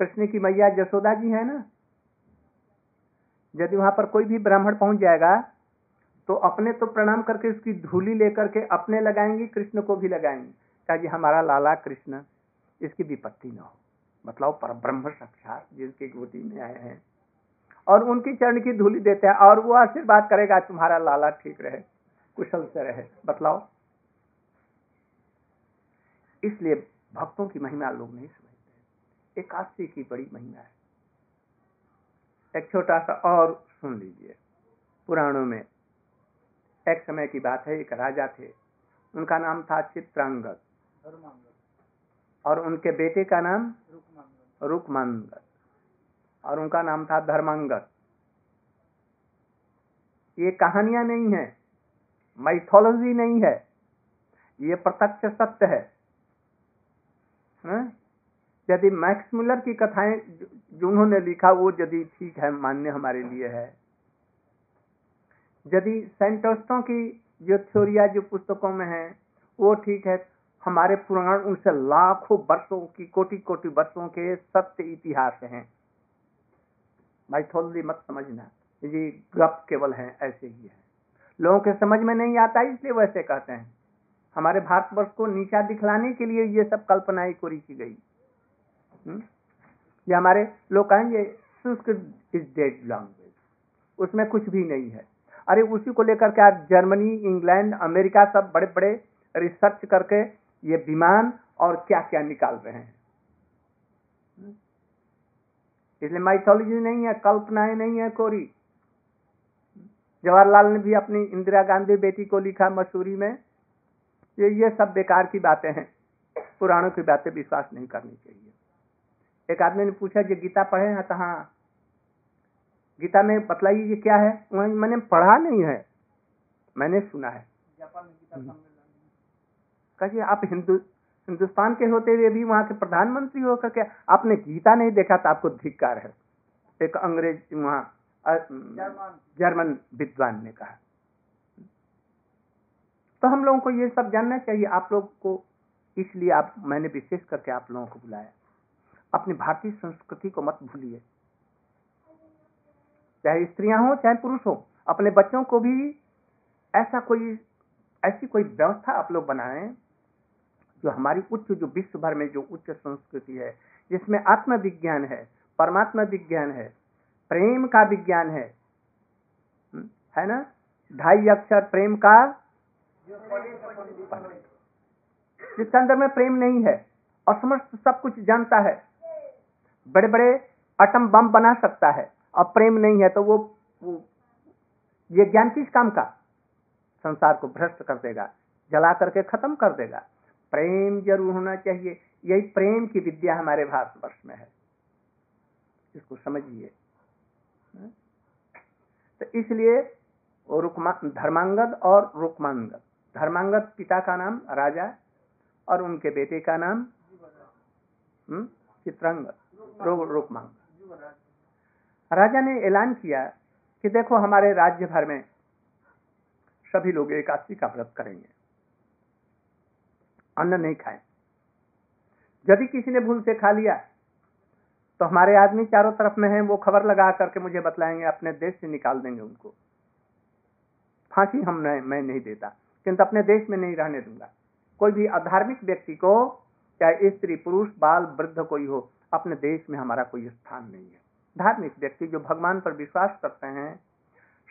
कृष्ण की मैया जसोदा जी है ना? यदि वहाँ पर कोई भी ब्राह्मण पहुँच जाएगा तो अपने तो प्रणाम करके उसकी धूली लेकर के अपने लगाएँगी, कृष्ण को भी लगाएँगे। जी, हमारा लाला कृष्ण, इसकी विपत्ति न हो। मतलब पर ब्रह्म साक्षात जिनकी गोदी में आए हैं। और उनकी चरण की धूली देते हैं, और वो आशीर्वाद करेगा तुम्हारा लाला ठीक रहे, कुशल से रहे। बतलाओ इसलिए भक्तों की महिमा लोग नहीं समझते एकादशी की बड़ी महिमा है। एक छोटा सा और सुन लीजिए। पुराणों में एक समय की बात है, एक राजा थे। उनका नाम था चित्रांगद। और उनके बेटे का नाम रुकमांगद। और उनका नाम था धर्मांगद। ये कहानियाँ नहीं है माइथोलॉजी नहीं है। ये प्रत्यक्ष सत्य है। हाँ? यदि मैक्स मुलर की कथाएँ जो उन्होंने लिखा, वो यदि ठीक है, मान्य हमारे लिए है। यदि सेंटोस्टों की जो थ्योरिया, जो पुस्तकों में है, वो ठीक है, हमारे पुराण उनसे लाखों वर्षों की कोटि कोटि वर्षों के सत्य इतिहास हैं। माइथोलॉजी मत समझना। ये गप केवल है, ऐसे ही है। लोगों के समझ में नहीं आता, इसलिए वैसे कहते हैं। हमारे भारतवर्ष को नीचा दिखलाने के लिए ये सब कल्पनाएँ कोरी की गई? ये हमारे लोग कहेंगे संस्कृत इज़ डेड लैंग्वेज उसमें कुछ भी नहीं है। अरे उसी को लेकर के आज जर्मनी, इंग्लैंड, अमेरिका सब बड़े बड़े रिसर्च करके ये विमान और क्या क्या निकाल रहे हैं। इसलिए माइथोलॉजी नहीं है, कल्पनाएँ नहीं है कोरी। जवाहरलाल ने भी अपनी इंदिरा गांधी बेटी को लिखा मसूरी में। ये ये सब बेकार की बातें हैं। पुराणों की बातें विश्वास नहीं करनी चाहिए। एक आदमी ने पूछा कि गीता पढ़े हैं? तो हाँ। गीता में बतलाइए ये क्या है? मैंने पढ़ा नहीं है मैंने सुना है। कहिए आप हिंदू हिंदुस्तान के होते हुए भी वहाँ के प्रधानमंत्री होकर के आपने गीता नहीं देखा तो आपको धिक्कार है। एक अंग्रेज़ वहाँ जर्मन विद्वान ने कहा। तो हम लोगों को ये सब जानना चाहिए। आप लोग को इसलिए आप मैंने विशेष करके आप लोगों को बुलाया। अपनी भारतीय संस्कृति को मत भूलिए। चाहे स्त्रियाँ हो चाहे पुरुष हो अपने बच्चों को भी ऐसा कोई ऐसी कोई व्यवस्था आप लोग बनाएँ जो हमारी उच्च जो विश्व भर में जो उच्च संस्कृति है जिसमें आत्मविज्ञान है परमात्मा विज्ञान है प्रेम का विज्ञान है हम्म, है ना? ढाई अक्षर प्रेम का जिसके अंदर में प्रेम नहीं है और समस्त सब कुछ जानता है बड़े बड़े अटम बम बना सकता है। और प्रेम नहीं है तो वो, वो ये ज्ञान किस काम का? संसार को भ्रष्ट कर देगा जला करके खत्म कर देगा। प्रेम ज़रूर होना चाहिए। यही प्रेम की विद्या हमारे भारतवर्ष में है। इसको समझिए। तो इसलिए धर्मांगद और रुकमांगद। धर्मांगद पिता का नाम राजा और उनके बेटे का नाम हम्म, चित्रांगद रुकमांगद राजा ने ऐलान किया कि देखो हमारे राज्य भर में सभी लोग एकादशी का व्रत करेंगे। अन्न नहीं खाएँ। यदि किसी ने भूल से खा लिया तो हमारे आदमी चारों तरफ़ में हैं वो खबर लगा करके मुझे बतलाएँगे अपने देश से निकाल देंगे उनको। फांसी हम नहीं मैं नहीं देता किंतु अपने देश में नहीं रहने दूँगा। कोई भी अधार्मिक व्यक्ति को चाहे स्त्री पुरुष बाल वृद्ध कोई हो अपने देश में हमारा कोई स्थान नहीं है। धार्मिक व्यक्ति जो भगवान पर विश्वास करते हैं,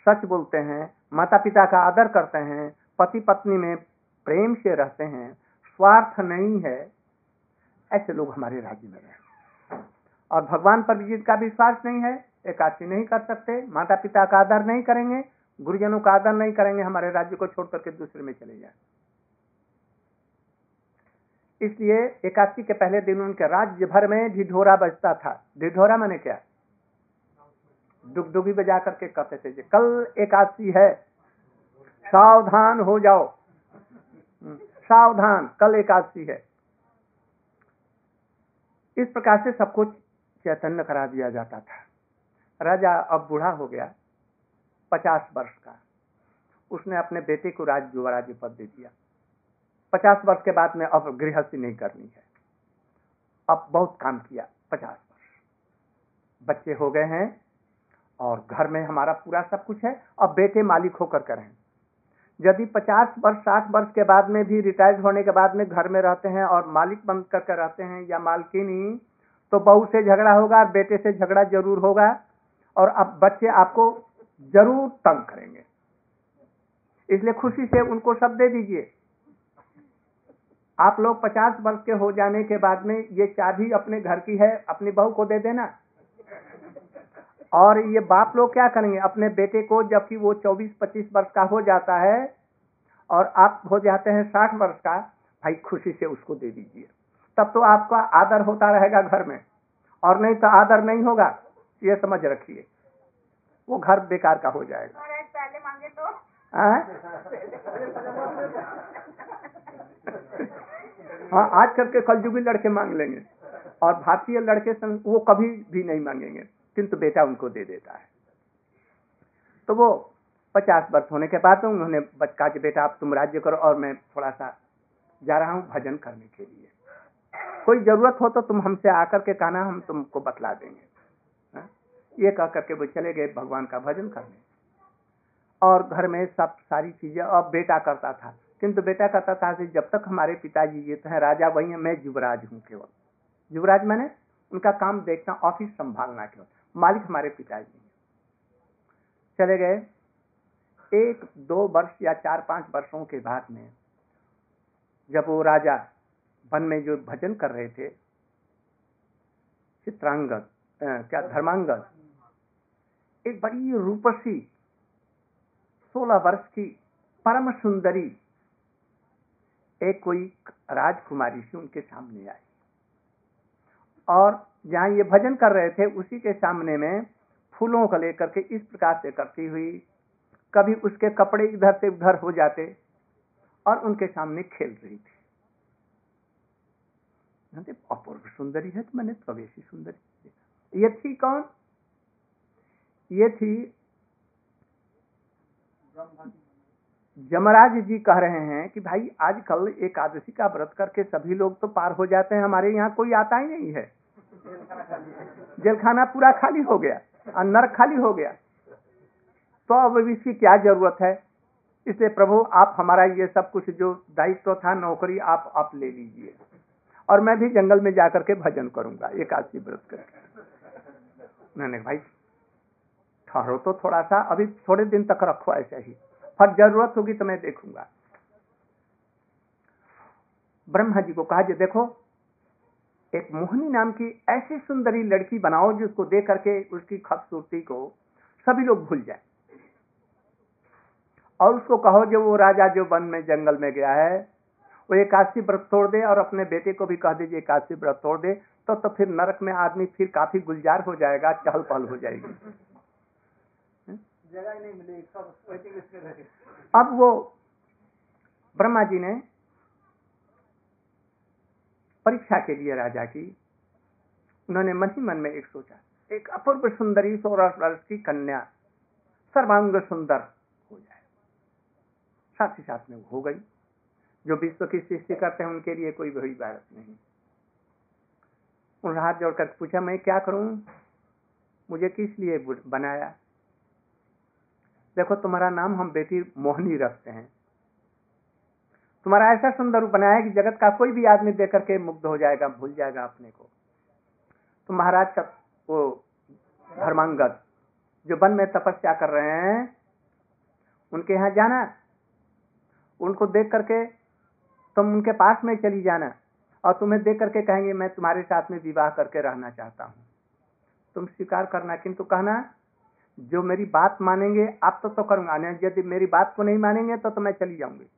सच बोलते हैं माता पिता का आदर करते हैं पति पत्नी में प्रेम से रहते हैं, स्वार्थ नहीं है, ऐसे लोग हमारे राज्य में रहे और भगवान पर जिनका विश्वास नहीं है एकादशी नहीं कर सकते माता पिता का आदर नहीं करेंगे, गुरुजनों का आदर नहीं करेंगे, हमारे राज्य को छोड़ करके दूसरे में चले जाए इसलिए एकादशी के पहले दिन उनके राज्य भर में ढिढोरा बजता था। ढिढोरा मैंने क्या? डुगडुगी बजा करके कहते थे कल एकादशी है सावधान हो जाओ। हम्म, सावधान कल एकादशी है। इस प्रकार से सब कुछ चैतन्य करा दिया जाता था। राजा अब बूढ़ा हो गया पचास वर्ष का। उसने अपने बेटे को राज्य राज्य पद दे दिया। पचास वर्ष के बाद में अब गृहस्थी नहीं करनी है। अब बहुत काम किया, पचास वर्ष। बच्चे हो गए हैं और घर में हमारा पूरा सब कुछ है। अब बेटे मालिक होकर करें। यदि 50 वर्ष 60 वर्ष के बाद में भी रिटायर्ड होने के बाद में घर में रहते हैं और मालिक बन करके रहते हैं या मालकिनी तो बहू से झगड़ा होगा बेटे से झगड़ा ज़रूर होगा और अब बच्चे आपको ज़रूर तंग करेंगे। इसलिए खुशी से उनको सब दे दीजिए। आप लोग पचास वर्ष के हो जाने के बाद में ये चाबी अपने घर की है अपनी बहू को दे देना। और ये बाप लोग क्या करेंगे? अपने बेटे को जबकि वो 24-25 वर्ष का हो जाता है और आप हो जाते हैं 60 वर्ष का भाई खुशी से उसको दे दीजिए। तब तो आपका आदर होता रहेगा घर में। और नहीं तो आदर नहीं होगा ये समझ रखिए। वो घर बेकार का हो जाएगा। पहले मांगे तो। हाँ आज करके कलजुगी लड़के मांग लेंगे। और भारतीय लड़के वो कभी भी नहीं मांगेंगे। किंतु बेटा उनको दे देता है। तो वो पचास वर्ष होने के बाद उन्होंने कहा कि बेटा आप तुम राज्य करो और मैं थोड़ा सा जा रहा हूँ भजन करने के लिए। कोई ज़रूरत हो तो तुम हमसे आकर के कहना, हम तुमको बतला देंगे। हा? ये कह करके वो चले गए भगवान का भजन करने। और घर में सब सारी चीज़ें, और बेटा करता था। किंतु बेटा कहता था कि जब तक हमारे पिताजी ये तो है राजा, वही है मैं युवराज हूँ केवल। युवराज मैंने उनका काम देखना, ऑफ़िस संभालना केवल। मालिक हमारे पिताजी चले गए। एक, दो वर्ष या चार, पाँच वर्षों के बाद में जब वो राजा वन में जो भजन कर रहे थे, चित्रांगद क्या धर्मांगद, एक बड़ी रूपसी सोलह वर्ष की परम सुंदरी एक कोई राजकुमारी से उनके सामने आई। और जहाँ ये भजन कर रहे थे, उसी के सामने में फूलों को लेकर के इस प्रकार से करती हुई, कभी उसके कपड़े इधर से उधर हो जाते और उनके सामने खेल रही थी। अपूर्व सुंदरी है तो मैंने प्रवेशी सुंदरी ये थी कौन? ये थी जमराज जी कह रहे हैं कि भाई, आजकल एकादशी का व्रत करके सभी लोग तो पार हो जाते हैं, हमारे यहाँ कोई आता ही नहीं है। जेलखाना पूरा खाली हो गया और नरक खाली हो गया। तो अब इसकी क्या ज़रूरत है? इसलिए प्रभु, आप हमारा ये सब कुछ जो दायित्व था, नौकरी, आप आप ले लीजिए। और मैं भी जंगल में जाकर के भजन करूँगा, एकादशी व्रत करके। मैंने भाई, ठहरो तो थोड़ा सा, अभी थोड़े दिन तक रखो ऐसे ही। फिर ज़रूरत होगी तो मैं देखूँगा। ब्रह्मा जी को कहा जी देखो, एक मोहनी नाम की ऐसी सुंदरी लड़की बनाओ जिसको देख करके उसकी खूबसूरती को सभी लोग भूल जाए। और उसको कहो जो वो राजा जो वन में जंगल में गया है, वो एकादशी व्रत तोड़ दे और अपने बेटे को भी कह दीजिए एकादशी व्रत तोड़ दे तो तो फिर नरक में आदमी फिर काफ़ी गुलजार हो जाएगा चहल पहल हो जाएगी। जगह नहीं मिलेगी सब अब वो ब्रह्मा जी ने परीक्षा के लिए राजा की, उन्होंने मन ही मन में एक सोचा, एक अपूर्व सुंदरी सोलह वर्ष की कन्या, सर्वांग सुंदर हो जाए। साथ ही साथ में हो गई। जो विश्व की सृष्टि करते हैं, उनके लिए कोई बड़ी बात नहीं। उन हाथ जोड़कर पूछा, मैं क्या करूँ? मुझे किस लिए बनाया? देखो तुम्हारा नाम हम बेटी मोहनी रखते हैं। तुम्हारा ऐसा सुंदर रूप बनाया कि जगत का कोई भी आदमी देख करके मुग्ध हो जाएगा, भूल जाएगा अपने को। तो महाराज का वो धर्मांगद जो वन में तपस्या कर रहे हैं, उनके यहाँ जाना, उनको देख करके तुम उनके पास में चली जाना और तुम्हें देख करके कहेंगे, मैं तुम्हारे साथ में विवाह करके रहना चाहता हूँ। तुम स्वीकार करना, किंतु कहना जो मेरी बात मानेंगे, आप तो तो करूँगा। नहीं यदि मेरी बात को नहीं मानेंगे तो तो मैं चली जाऊँगी।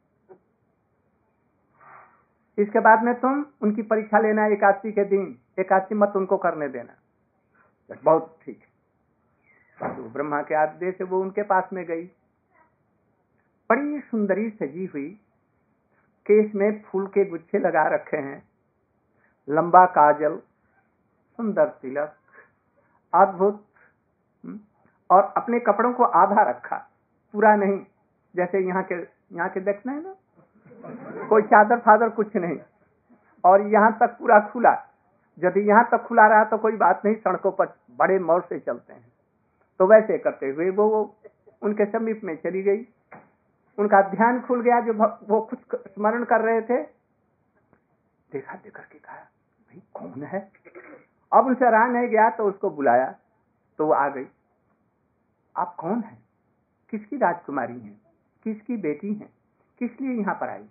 इसके बाद में तुम उनकी परीक्षा लेना, एकादशी के दिन। एकादशी मत उनको करने देना। बहुत ठीक है। ब्रह्मा के आदेश से वो उनके पास में गई। बड़ी सुंदरी सजी हुई। केस में फूल के गुच्छे लगा रखे हैं। लंबा काजल, सुंदर तिलक, अद्भुत और अपने कपड़ों को आधा रखा। पूरा नहीं। जैसे यहाँ के यहाँ के देखना है ना? कोई चादर फादर कुछ नहीं। और यहाँ तक पूरा खुला। यदि यहाँ तक खुला रहा तो कोई बात नहीं सड़कों पर बड़े मौर से चलते हैं। तो वैसे करते हुए वो, वो उनके समीप में चली गई। उनका ध्यान खुल गया जो वो कुछ स्मरण कर रहे थे। देखा देख के कहा भाई कौन है? अब उनसे रहा नहीं गया तो उसको बुलाया। तो वो आ गई। आप कौन है? किसकी राजकुमारी हैं? किसकी बेटी हैं? किस लिए यहाँ पर आई?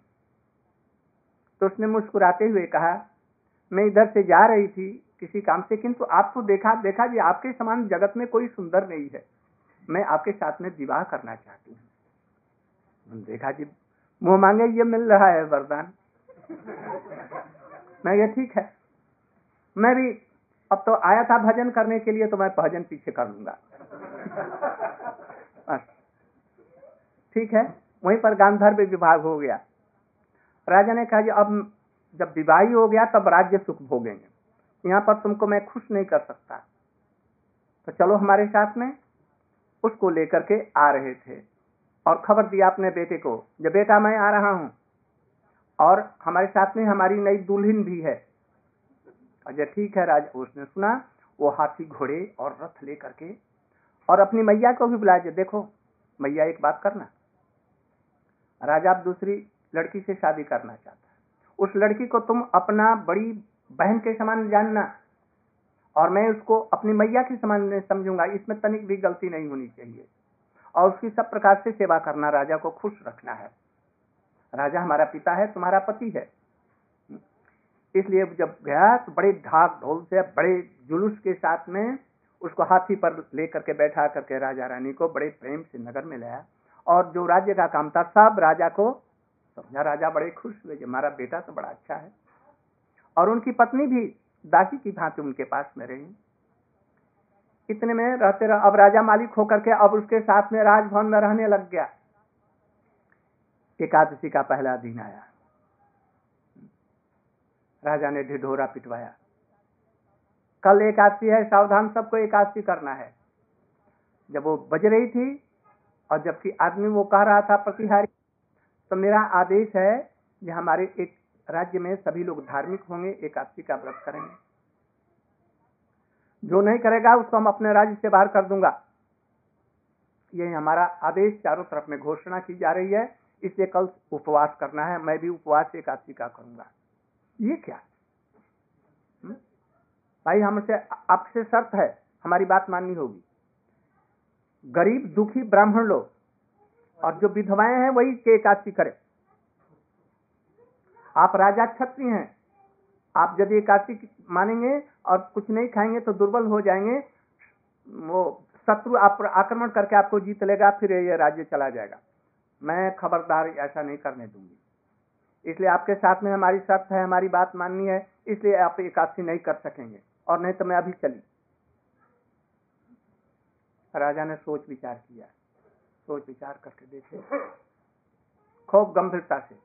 तो उसने मुस्कुराते हुए कहा, मैं इधर से जा रही थी किसी काम से, किंतु आपको देखा देखा जी, आपके समान जगत में कोई सुंदर नहीं है। मैं आपके साथ में विवाह करना चाहती हूँ। देखा जी, मुँह मांगे, ये मिल रहा है वरदान। मैं ये ठीक है। मैं भी, अब तो आया था भजन करने के लिए तो मैं भजन पीछे कर लूँगा। ठीक है? वहीं पर गांधर्व विभाग हो गया। राजा ने कहा जी अब जब विवाही हो गया, तब राज्य सुख भोगेंगे। यहाँ पर तुमको मैं खुश नहीं कर सकता। तो चलो हमारे साथ में उसको लेकर के आ रहे थे। और खबर दिया अपने बेटे को जब बेटा मैं आ रहा हूँ। और हमारे साथ में हमारी नई दुल्हन भी है। अच्छा ठीक है राजा, उसने सुना। वो हाथी घोड़े और रथ लेकर के, और अपनी मैया को भी बुलाया देखो। मैया, एक बात करना। राजा अब दूसरी लड़की से शादी करना चाहता है। उस लड़की को तुम अपना बड़ी बहन के समान जानना और मैं उसको अपनी मैया के समान समझूँगा। इसमें तनिक भी गलती नहीं होनी चाहिए। और उसकी सब प्रकार से सेवा करना, राजा को खुश रखना है। राजा हमारा पिता है, तुम्हारा पति है। इसलिए जब गया तो बड़े ढाक ढोल से, बड़े जुलूस के साथ में उसको हाथी पर लेकर के बैठा करके राजा रानी को बड़े प्रेम से नगर में लाया। और जो राज्य का काम था, सब राजा को समझा राजा बड़े खुश हुए हमारा बेटा तो बड़ा अच्छा है। और उनकी पत्नी भी दासी की भांति उनके पास में रही। इतने में रहते रह, अब राजा मालिक होकर के अब उसके साथ में राजभवन में रहने लग गया। एकादशी का पहला दिन आया। राजा ने ढिढोरा पिटवाया। कल एकादशी है, सावधान सबको एकादशी करना है। जब वो बज रही थी और जबकि आदमी वो कह रहा था प्रतिहारी। तो मेरा आदेश है कि हमारे एक राज्य में सभी लोग धार्मिक होंगे एकादशी का व्रत करेंगे। जो नहीं करेगा, उसको हम अपने राज्य से बाहर कर दूँगा। यही हमारा आदेश चारों तरफ़ में घोषणा की जा रही है। इसलिए कल उपवास करना है। मैं भी उपवास एकादशी का करूँगा। ये क्या? हुँ? हम्म? भाई हमसे आपसे शर्त है। हमारी बात माननी होगी। गरीब, दुखी ब्राह्मण लोग। और जो विधवाएँ हैं, वही के एकादशी करें। आप राजा क्षत्रिय हैं। आप यदि एकादशी मानेंगे और कुछ नहीं खाएँगे तो दुर्बल हो जाएँगे। वो शत्रु आप पर आक्रमण करके आपको जीत लेगा, फिर ये राज्य चला जाएगा। मैं खबरदार ऐसा नहीं करने दूँगी। इसलिए आपके साथ में हमारी शर्त है, हमारी बात माननी है। इसलिए आप एकादशी नहीं कर सकेंगे। और नहीं तो मैं अभी चली। राजा ने सोच विचार किया। सोच विचार करके देखे। खूब गंभीरता से।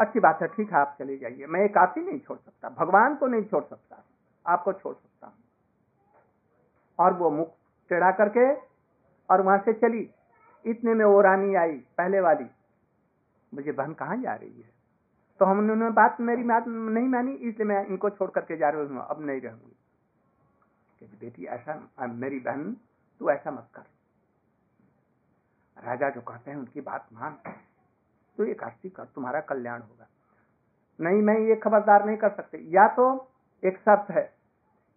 अच्छी बात है, ठीक है, आप चले जाइए। मैं एक आती नहीं छोड़ सकता। भगवान को नहीं छोड़ सकता। आपको छोड़ सकता हूँ। और वो मुख टेढ़ा करके और वहाँ से चली। इतने में वो रानी आई, पहले वाली। मुझे बहन कहाँ जा रही है? तो हमने उन्होंने बात मेरी बात नहीं मानी, इसलिए मैं इनको छोड़ करके जा रही हूँ। अब नहीं रहूँगी। बेटी, ऐसा मेरी बहन तू ऐसा मत कर। राजा जो कहते हैं उनकी बात मान। तो ये कास्ती कर तुम्हारा कल्याण होगा। नहीं मैं ये खबरदार नहीं कर सकते। या तो एक शर्त है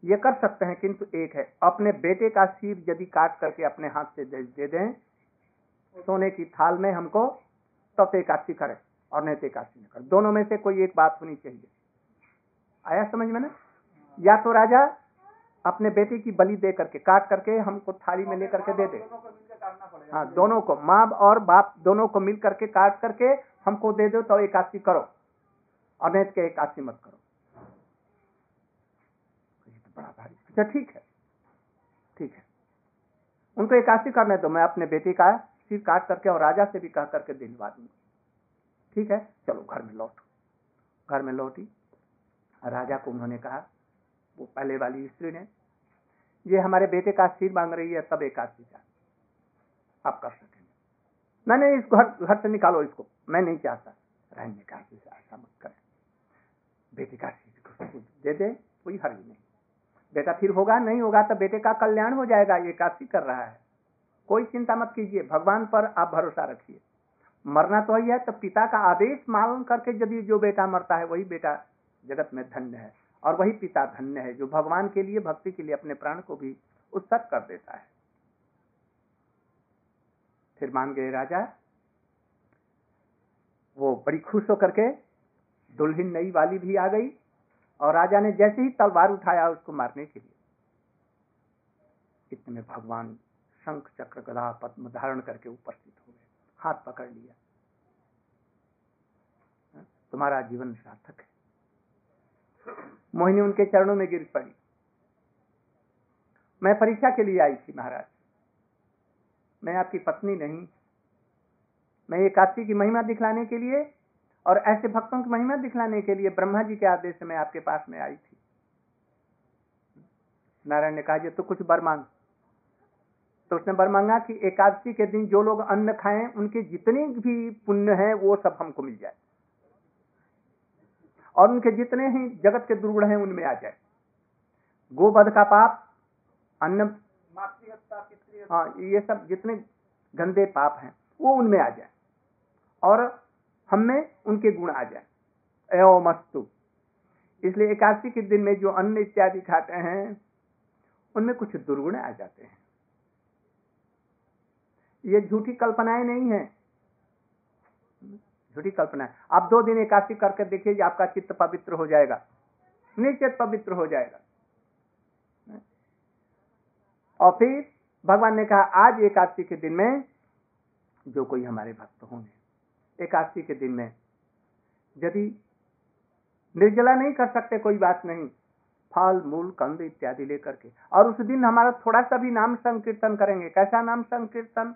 ये कर सकते हैं किंतु एक है अपने बेटे का सिर यदि काट करके अपने हाथ से दे, दे दें सोने की थाल में हमको तब एकादशी करें और नहीं तो एकादशी न करें। दोनों में से कोई एक बात होनी चाहिए। आया समझ में ना? या तो राजा अपने बेटे की बलि दे करके, काट करके हमको थाली में लेकर के दे दे। हाँ दोनों को, माँ और बाप दोनों को मिल करके काट करके हमको दे दो तो एकादशी करो। नहीं के एकादशी मत करो। तो बड़ा भारी। अच्छा ठीक है। ठीक है। उनको एकादशी करने दो, मैं अपने बेटे का सिर काट करके और राजा से भी कह करके दिलवा दूँगी। ठीक है? चलो, घर में लौटो। घर में लौटी। राजा को उन्होंने कहा वो पहले वाली स्त्री ने ये हमारे बेटे का सिर मांग रही है, तब एकादशी का आप कर सकेंगे नहीं इसको घर घर से निकालो इसको। मैं नहीं चाहता। रहने का ऐसा मत करें। बेटे का सिर दे दे, कोई हर्ज नहीं। बेटा फिर होगा, नहीं होगा तो बेटे का कल्याण हो जाएगा, ये काशी कर रहा है। कोई चिंता मत कीजिए, भगवान पर आप भरोसा रखिए। मरना तो वही है तो पिता का आदेश मालूम करके यदि जो बेटा मरता है, वही बेटा जगत में धन्य है। और वही पिता धन्य है जो भगवान के लिए भक्ति के लिए अपने प्राण को भी उत्सर्ग कर देता है। फिर मान गए राजा वो बड़ी खुश होकर के दुल्हन नई वाली भी आ गई और राजा ने जैसे ही तलवार उठाया उसको मारने के लिए। इतने में भगवान शंख चक्र गदा पद्म धारण करके उपस्थित हो गए हाथ पकड़ लिया। हाँ, तुम्हारा जीवन सार्थक है। मोहिनी उनके चरणों में गिर पड़ी। मैं परीक्षा के लिए आई थी, महाराज। मैं आपकी पत्नी नहीं। मैं एकादशी की महिमा दिखलाने के लिए और ऐसे भक्तों की महिमा दिखलाने के लिए ब्रह्मा जी के आदेश से मैं आपके पास में आई थी। नारायण ने कहा तो कुछ बर मांग। तो उसने बर मांगा कि एकादशी के दिन जो लोग अन्न खाएँ, उनके जितने भी पुण्य हैं, वो सब हमको मिल जाए। और उनके जितने ही जगत के दुर्गुण हैं उनमें आ जाए। गोवध का पाप अन्न हाँ ये सब जितने गंदे पाप हैं वो उनमें आ जाए। और हम में उनके गुण आ जाए। एवं मस्तु इसलिए एकादशी के दिन में जो अन्न इत्यादि खाते हैं उनमें कुछ दुर्गुण आ जाते हैं। ये झूठी कल्पनाएँ नहीं है। झूठी कल्पना है। आप दो दिन एकादशी करके देखिए आपका चित्त पवित्र हो जाएगा। निश्चित पवित्र हो जाएगा। और फिर भगवान ने कहा, आज एकादशी के दिन में जो कोई हमारे भक्त होंगे एकादशी के दिन में यदि निर्जला नहीं कर सकते, कोई बात नहीं। फल, मूल, कंद इत्यादि लेकर के। और उस दिन हमारा थोड़ा सा भी नाम संकीर्तन करेंगे। कैसा नाम संकीर्तन?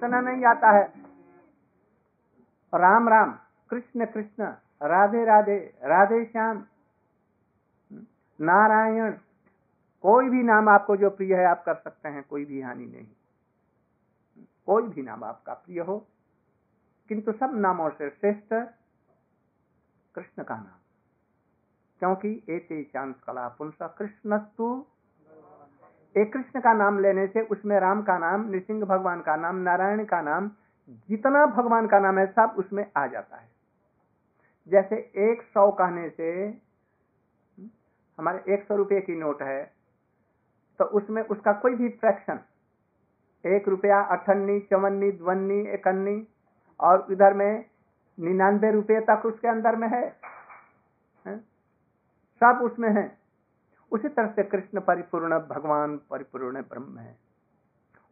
इतना नहीं आता है। राम राम, कृष्ण कृष्ण, राधे राधे राधे श्याम, नारायण, कोई भी नाम आपको जो प्रिय है, आप कर सकते हैं, कोई भी हानि नहीं। कोई भी नाम आपका प्रिय हो, किंतु सब नामों से श्रेष्ठ कृष्ण का नाम। क्योंकि एते चांस कला पुंस कृष्णस्तु एक कृष्ण का नाम लेने से उसमें राम का नाम नृसिंह भगवान का नाम नारायण का नाम जितना भगवान का नाम है सब उसमें आ जाता है जैसे एक सौ कहने से हमारे एक सौ रुपये की नोट है तो उसमें उसका कोई भी फ्रैक्शन एक रुपया अठन्नी चवन्नी द्वन्नी इकन्नी और इधर में निन्यानवे रुपये तक उसके अंदर में है, है? सब उसमें है उसी तरह से कृष्ण परिपूर्ण, भगवान परिपूर्ण ब्रह्म है।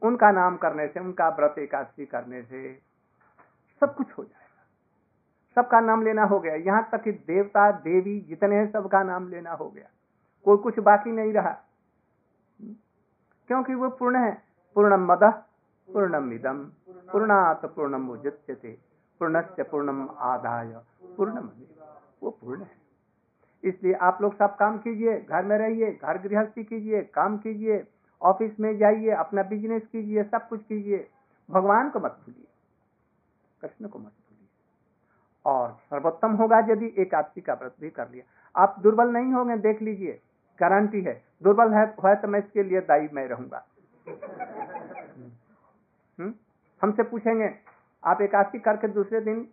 उनका नाम करने से, उनका व्रत एकादशी करने से सब कुछ हो जाएगा। सबका नाम लेना हो गया। यहाँ तक कि देवता, देवी जितने हैं, सबका नाम लेना हो गया। कोई कुछ बाकी नहीं रहा। क्योंकि वो पूर्ण है। पूर्णम मद पूर्णम इदम पूर्णात पूर्णम उजत्यते पूर्णस्य पूर्णम आदाय। पूर्णम वो पूर्ण है। इसलिए आप लोग सब काम कीजिए घर में रहिए घर गृहस्थी कीजिए काम कीजिए ऑफ़िस में जाइए अपना बिज़नेस कीजिए सब कुछ कीजिए। भगवान को मत भूलिए। कृष्ण को मत भूलिए। और सर्वोत्तम होगा यदि एकादशी का व्रत भी कर लिया। आप दुर्बल नहीं होंगे देख लीजिए। गारंटी है। दुर्बल है, है तो मैं इसके लिए दायी मैं रहूँगा। हम्म? हमसे पूछेंगे आप एकादशी करके दूसरे दिन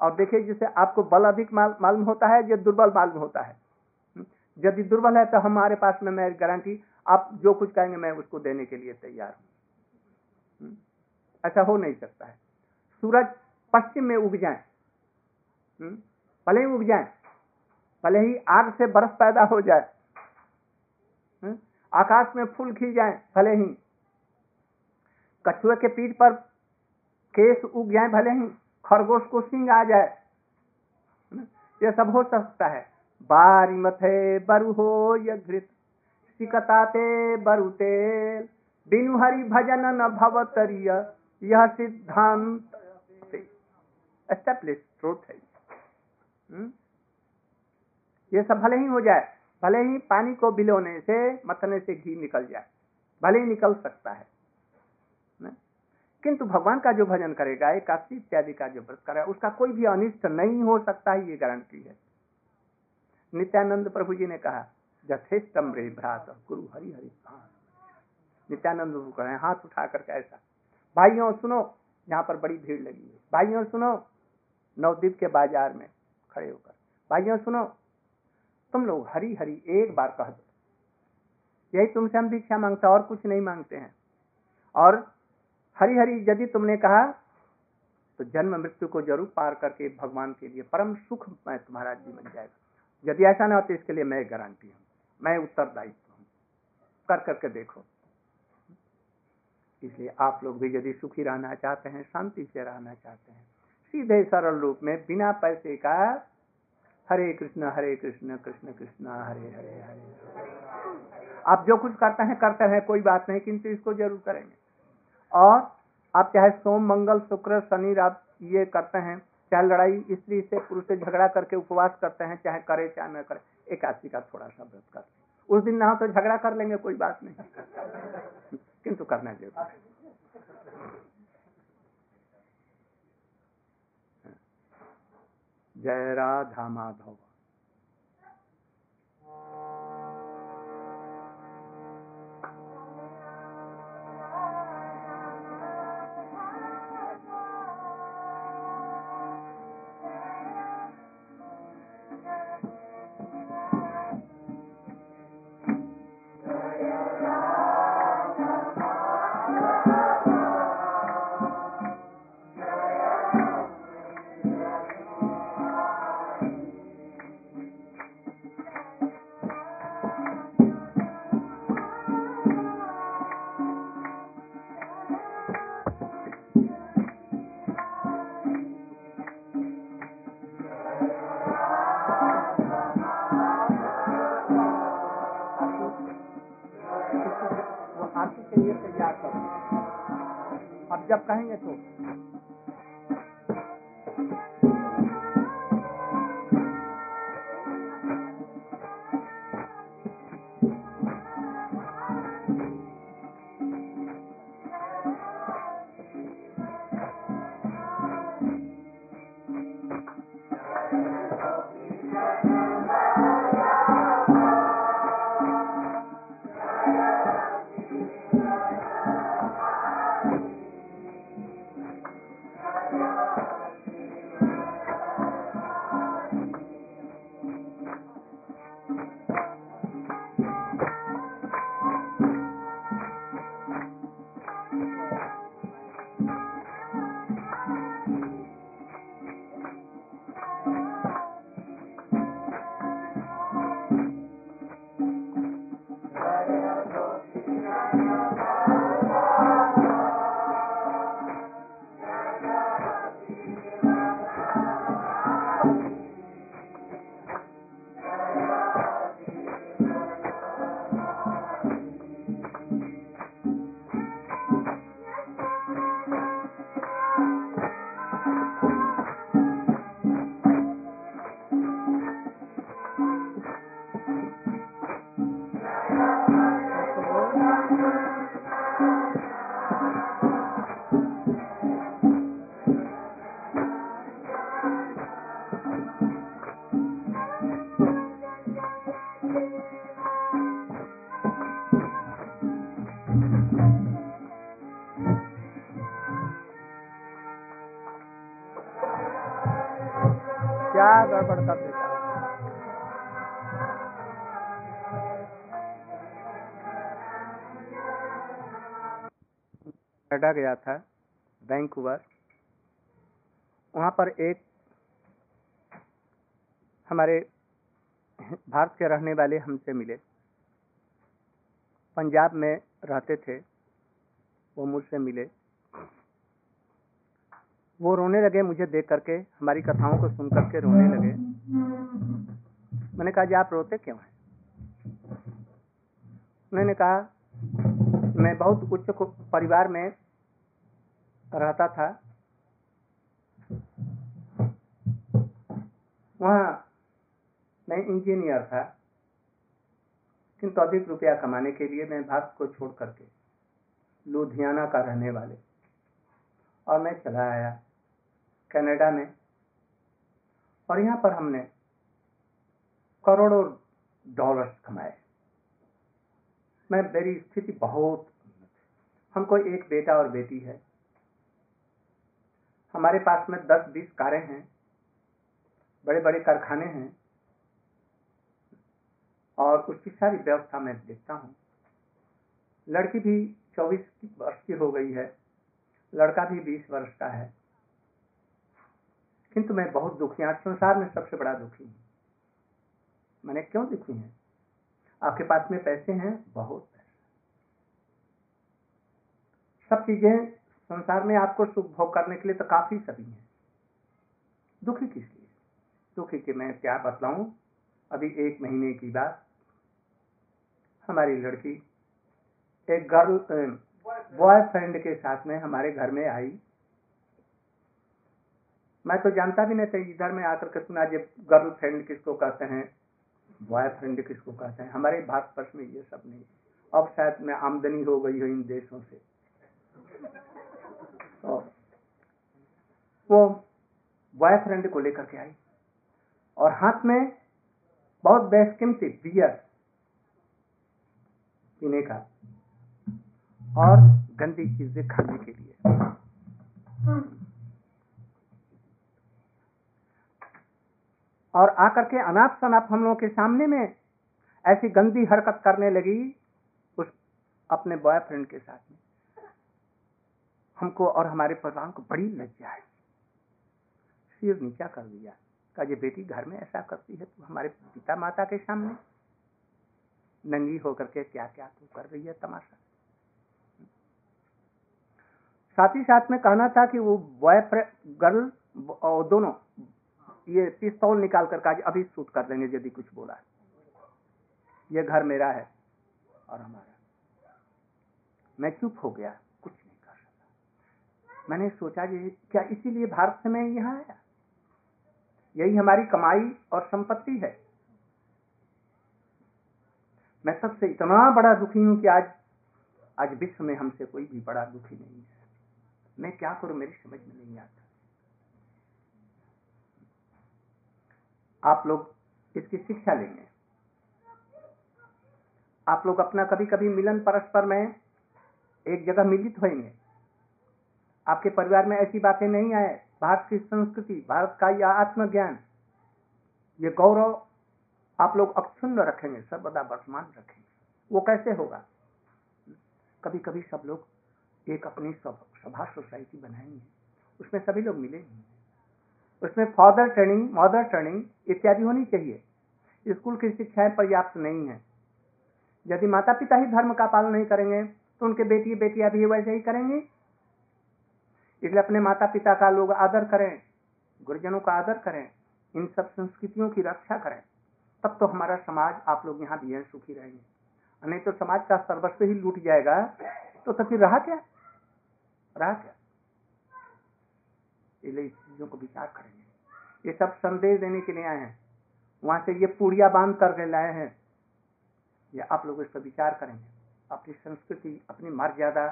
और देखिए जिसे आपको बल अधिक मालूम होता है या दुर्बल मालूम होता है। यदि दुर्बल है तो हमारे पास में मैं गारंटी, आप जो कुछ कहेंगे मैं उसको देने के लिए तैयार हूँ। ऐसा हो नहीं सकता है। सूरज पश्चिम में उग जाए। भले ही उग जाए, भले ही आग से बर्फ़ पैदा हो जाए। आकाश में फूल खिल जाए, भले ही। कछुए के पीठ पर केस उग जाए, भले ही। खरगोश को सिंग आ जाए। ये सब हो सकता है। बारी मथे बरु हो ये घृत सिकताते बरु तेल। बिनु हरि भजन न भवतरिय, यह सिद्धांत एस्टेब्लिश ट्रूथ है हम्म? ये सब भले ही हो जाए, भले ही पानी को बिलोने से, मथने से घी निकल जाए, भले ही निकल सकता है? किंतु भगवान का जो भजन करेगा एकादशी इत्यादि का जो व्रत करेगा, उसका कोई भी अनिष्ट नहीं हो सकता है ये गारंटी है। नित्यानंद प्रभु जी ने कहा जथेष्टम रे भ्रात, गुरु हरि हरि नित्यानंद प्रभु कह रहे हैं, हाथ उठा करके ऐसा भाइयों, सुनो, यहाँ पर बड़ी भीड़ लगी है। भाइयों, सुनो, नवदीप के बाज़ार में खड़े होकर। भाइयों, सुनो, तुम लोग हरी हरी एक बार कह दो। यही तुमसे हम भिक्षा मांगते और कुछ नहीं मांगते हैं। और हरी हरी यदि तुमने कहा तो जन्म मृत्यु को ज़रूर पार करके भगवान के लिए परम सुख में तुम्हारा जीवन जाएगा। यदि ऐसा ना हो तो इसके लिए मैं गारंटी हूँ। मैं उत्तरदायित्व हूँ। कर करके देखो। इसलिए आप लोग भी यदि सुखी रहना चाहते हैं, शांति से रहना चाहते हैं, सीधे सरल रूप में बिना पैसे का हरे कृष्ण हरे कृष्ण कृष्ण कृष्ण, हरे हरे हरे। आप जो कुछ करते हैं करते हैं, कोई बात नहीं, किंतु इसको ज़रूर करेंगे। और आप चाहे सोम, मंगल, शुक्र, शनि आप ये करते हैं, चाहे लड़ाई, स्त्री से पुरुष से झगड़ा करके उपवास करते हैं, चाहे करे, चाहे न करे एकादशी का थोड़ा सा व्रत करते उस दिन ना हो तो झगड़ा कर लेंगे, कोई बात नहीं। किंतु करना ज़रूर। जय राधा माधव। कनाडा गया था, वैंकूवर। वहाँ पर एक हमारे भारत के रहने वाले हमसे मिले। पंजाब में रहते थे, वो मुझसे मिले। वो रोने लगे मुझे देख करके, हमारी कथाओं को सुन करके रोने लगे। मैंने कहा, जी, आप रोते क्यों हैं? उन्होंने कहा, मैं बहुत उच्च परिवार में रहता था। वहाँ मैं इंजीनियर था। किंतु अधिक रुपया कमाने के लिए मैं भारत को छोड़ करके लुधियाना का रहने वाले। और मैं चला आया कनाडा में। और यहाँ पर हमने करोड़ों डॉलर्स कमाए। मैं मेरी स्थिति बहुत हमको एक बेटा और बेटी है। हमारे पास में दस बीस कारें हैं बड़े बड़े कारखाने हैं, और उसकी सारी व्यवस्था मैं देखता हूँ। लड़की भी चौबीस वर्ष की हो गई है, लड़का भी बीस वर्ष का है। किंतु मैं बहुत दुखी आज संसार में सबसे बड़ा दुखी हूँ। मैंने क्यों दुखी है? आपके पास में पैसे हैं, बहुत पैसे। सब चीज़ें संसार में आपको सुख भोग करने के लिए तो काफ़ी सभी हैं। दुखी किस लिए? दुखी कि मैं क्या बतलाऊं? अभी एक महीने की बात। हमारी लड़की, एक गर्ल, बॉयफ्रेंड के साथ में हमारे घर में आई। मैं तो जानता भी नहीं था, इधर में आकर के सुना, जब गर्ल फ्रेंड किसको कहते हैं, बॉयफ्रेंड किसको कहते हैं। हमारे भारतवर्ष में ये सब नहीं। अब शायद में आमदनी हो गई हो इन देशों से। तो वो बॉयफ्रेंड को लेकर के आई। और हाथ में बहुत बेशकीमती बियर पीने का और गंदी चीज़ें खाने के लिए। और आकर के अनाप शनाप हम लोगों के सामने में ऐसी गंदी हरकत करने लगी उस अपने बॉयफ्रेंड के साथ में। हमको और हमारे परिवार को बड़ी लज्जा है। सिर नीचा कर दिया? कहा, ये बेटी घर में ऐसा करती है तो हमारे पिता माता के सामने? नंगी होकर के क्या क्या तू कर रही है तमाशा? साथ ही साथ में कहना था कि वो बॉयफ्रेंड गर्ल और दोनों, ये पिस्तौल निकाल कर कहा, अभी शूट कर देंगे यदि कुछ बोला ये घर मेरा है और हमारा मैं चुप हो गया कुछ नहीं कर सकता मैंने सोचा कि क्या इसीलिए भारत से मैं यहाँ आया? यही हमारी कमाई और संपत्ति है। मैं सबसे इतना बड़ा दुखी हूँ कि आज आज विश्व में हमसे कोई भी बड़ा दुखी नहीं है। मैं क्या करूँ? मेरी समझ में नहीं आता। आप लोग इसकी शिक्षा लेंगे। आप लोग अपना कभी कभी मिलन परस्पर में एक जगह मिलित होंगे आपके परिवार में ऐसी बातें नहीं आए। भारत की संस्कृति, भारत का यह आत्मज्ञान, ये गौरव आप लोग अक्षुण्ण रखेंगे, सर्वदा वर्तमान रखेंगे। वो कैसे होगा? कभी कभी सब लोग एक अपनी सभा सोसाइटी बनाएँगे। उसमें सभी लोग मिलेंगे। उसमें फादर ट्रेनिंग मदर ट्रेनिंग इत्यादि होनी चाहिए। स्कूल की शिक्षाएँ पर्याप्त नहीं है। यदि माता पिता ही धर्म का पालन नहीं करेंगे तो उनके बेटी बेटियाँ भी वैसे ही करेंगे। इसलिए अपने माता पिता का लोग आदर करें, गुरुजनों का आदर करें, इन सब संस्कृतियों की रक्षा करें, तब तो हमारा समाज आप लोग यहाँ भी सुखी रहेंगे। नहीं तो समाज का सर्वस्व ही लूट जाएगा तो तो फिर रहा क्या? रहा क्या? इसलिए इस चीज़ों को विचार करेंगे। ये सब संदेश देने के लिए आए हैं। वहाँ से ये पूड़िया बाँध करके लाए हैं। ये आप लोग इस पर विचार करेंगे। अपनी संस्कृति, अपनी मर्यादा,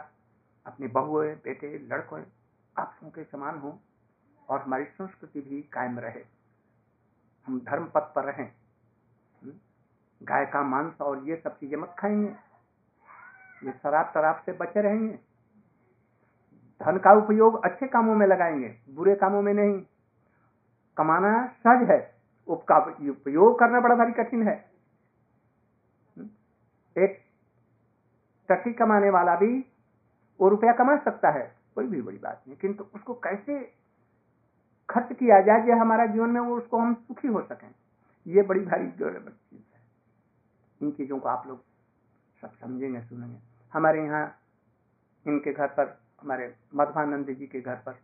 अपनी बहुए, बेटे, लड़कों आप सबके समान हो और हमारी संस्कृति भी कायम रहे। हम धर्म पथ पर रहें। गाय का मांस और ये सब चीज़ें मत खाएँगे। ये शराब शराब से बचे रहेंगे। धन का उपयोग अच्छे कामों में लगाएँगे, बुरे कामों में नहीं। कमाना सहज है। उसका उपयोग करना बड़ा भारी कठिन है। एक टट्टी कमाने वाला भी वो रुपया कमा सकता है। कोई भी बड़ी बात नहीं। किंतु उसको कैसे खर्च किया जाए जो हमारा जीवन में वो उसको हम सुखी हो सकें? ये बड़ी भारी चीज़ है। इन चीज़ों को आप लोग सब समझेंगे, सुनेंगे। हमारे यहाँ इनके घर पर, हमारे मधवानंद जी के घर पर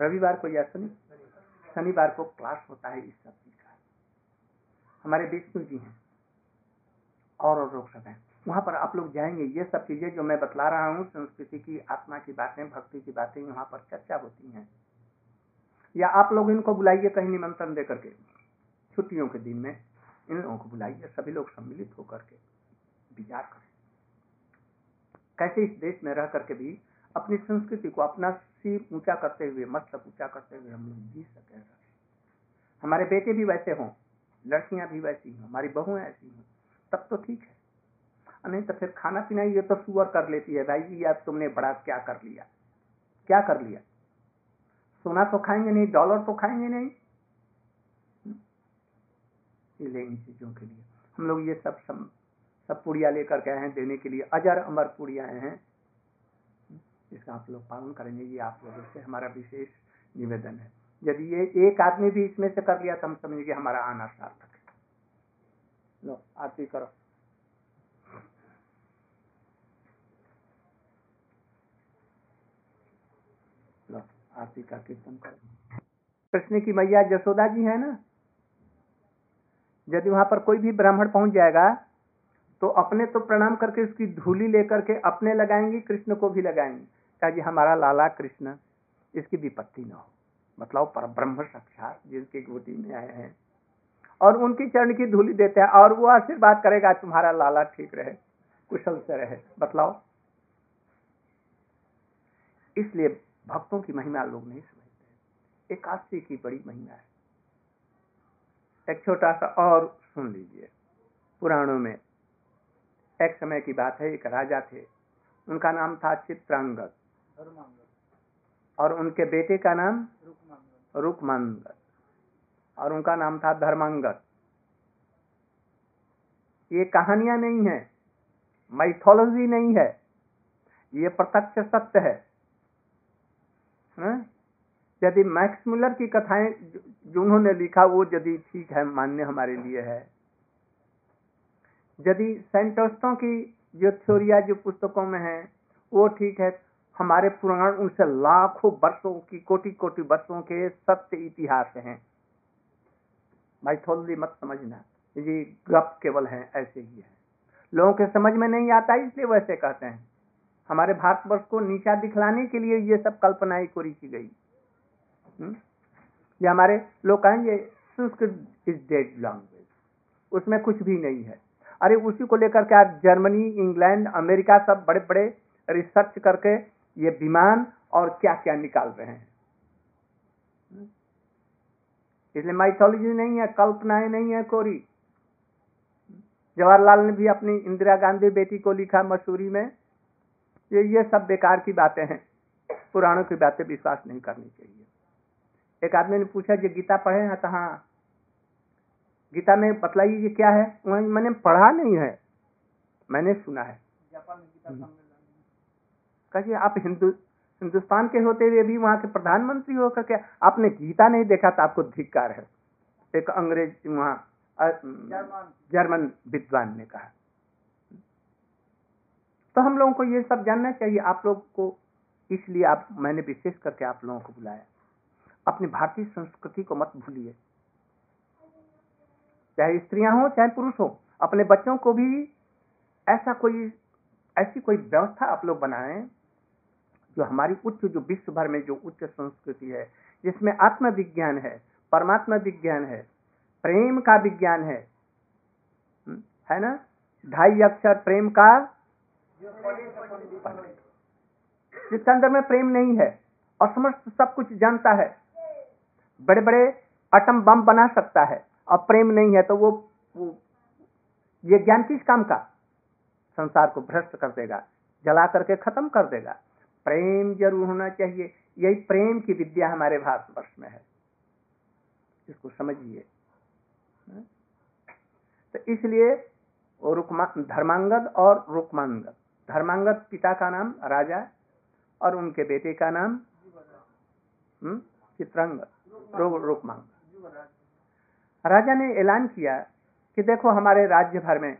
रविवार को या शनि, शनिवार को क्लास होता है इस सब चीज़ का। हमारे विष्णु जी हैं, और और लोग सब हैं। वहाँ पर आप लोग जाएँगे। ये सब चीज़ें जो मैं बतला रहा हूँ, संस्कृति की, आत्मा की बातें, भक्ति की बातें, यहाँ पर चर्चा होती हैं। या आप लोग इनको बुलाइए कहीं निमंत्रण दे करके, छुट्टियों के दिन में। इन लोगों को बुलाइए, सभी लोग सम्मिलित होकर के विचार करें। कैसे इस देश में रह करके भी अपनी संस्कृति को अपना सिर ऊँचा करते हुए, मस्तक ऊँचा करते हुए हम लोग जी सके। हमारे बेटे भी वैसे हों, लड़कियाँ भी वैसी हों, हमारी बहुएँ ऐसी हों, तब तो ठीक है। नहीं तो फिर खाना पीना ये तो सुअर कर लेती है भाई जी यार तुमने बड़ा क्या कर लिया? क्या कर लिया? सोना तो खाएँगे नहीं डॉलर तो खाएँगे नहीं। इन चीज़ों के लिए। हम लोग ये सब सब, सब पुड़िया लेकर के आए हैं देने के लिए। अजर अमर पुड़िया हैं इसका आप लोग पालन करेंगे ये आप लोगों से हमारा विशेष निवेदन है। यदि ये एक आदमी भी इसमें से कर लिया तो हम समझेंगे हमारा आना सार्थक है। लो आरती करो। आरती का कीर्तन करो। कृष्ण की मैया जसोदा जी है ना? यदि वहाँ पर कोई भी ब्राह्मण पहुँच जाएगा तो अपने तो प्रणाम करके उसकी धूली लेकर के अपने लगाएँगी, कृष्ण को भी लगाएँगी। जी, हमारा लाला कृष्ण, इसकी विपत्ति न हो। मतलब पर ब्रह्म साक्षात जिनकी गोदी में आए हैं। और उनकी चरण की धूली देते हैं, और वो आशीर्वाद करेगा, तुम्हारा लाला ठीक रहे, कुशल से रहे। बतलाओ इसलिए भक्तों की महिमा लोग नहीं समझते एकादशी की बड़ी महिमा है। एक छोटा सा और सुन लीजिए। पुराणों में एक समय की बात है एक राजा थे। उनका नाम था चित्रांगद। और उनके बेटे का नाम रुकमंगद। और उनका नाम था धर्मांगद। ये कहानियाँ नहीं है माइथोलॉजी नहीं है। ये प्रत्यक्ष सत्य हाँ? यदि मैक्स मुलर की कथाएँ जो उन्होंने लिखा, वो यदि ठीक है, मान्य हमारे लिए है। यदि सेंटोस्टों की जो थ्योरिया, जो पुस्तकों में है, वो ठीक है, हमारे पुराण उनसे लाखों वर्षों की कोटि कोटि वर्षों के सत्य इतिहास हैं। माइथोलॉजी मत समझना। ये गप केवल है, ऐसे ही है। लोगों के समझ में नहीं आता, इसलिए वैसे कहते हैं। हमारे भारतवर्ष को नीचा दिखलाने के लिए ये सब कल्पनाएँ कोरी की गई। हुँ? ये हमारे लोग कहेंगे संस्कृत इज़ डेड लैंग्वेज। उसमें कुछ भी नहीं है। अरे उसी को लेकर के आज जर्मनी, इंग्लैंड, अमेरिका सब बड़े बड़े रिसर्च करके ये विमान और क्या क्या निकाल रहे हैं। इसलिए माइथोलॉजी नहीं है, कल्पनाएँ नहीं है कोरी। जवाहरलाल ने भी अपनी इंदिरा गांधी बेटी को लिखा मसूरी में ये ये सब बेकार की बातें हैं। पुराणों की बातें विश्वास नहीं करनी चाहिए। एक आदमी ने पूछा जो गीता पढ़े हैं? कहा गीता में बतलाइए ये क्या है? मैंने पढ़ा नहीं है। मैंने सुना है। कहिए आप हिंदू हिंदुस्तान के होते हुए भी वहाँ के प्रधानमंत्री होकर के आपने गीता नहीं देखा तो आपको धिक्कार है। एक अंग्रेज़ वहाँ जर्मन विद्वान ने कहा। तो हम लोगों को ये सब जानना चाहिए। आप लोग को इसलिए आप, मैंने विशेष करके आप लोगों को बुलाया। अपनी भारतीय संस्कृति को मत भूलिए। चाहे स्त्रियाँ हो, चाहे पुरुष हो, अपने बच्चों को भी ऐसा कोई, ऐसी कोई व्यवस्था आप लोग बनाएँ, जो हमारी उच्च, जो विश्व भर में जो उच्च संस्कृति है, जिसमें आत्मविज्ञान है, परमात्मा विज्ञान है, प्रेम का विज्ञान है है ना? ढाई अक्षर प्रेम का जिसके अंदर में प्रेम नहीं है और समस्त सब कुछ जानता है। बड़े बड़े अटम बम बना सकता है और प्रेम नहीं है तो वो, ये ज्ञान किस काम का? संसार को भ्रष्ट कर देगा जला करके खत्म कर देगा। प्रेम ज़रूर होना चाहिए यही प्रेम की विद्या हमारे भारतवर्ष में है। इसको समझिए। तो इसलिए धर्मांगद और रुकमांगद। धर्मांगद पिता का नाम राजा और उनके बेटे का नाम चित्रांगद रुकमांगद राजा ने ऐलान किया कि देखो हमारे राज्य भर में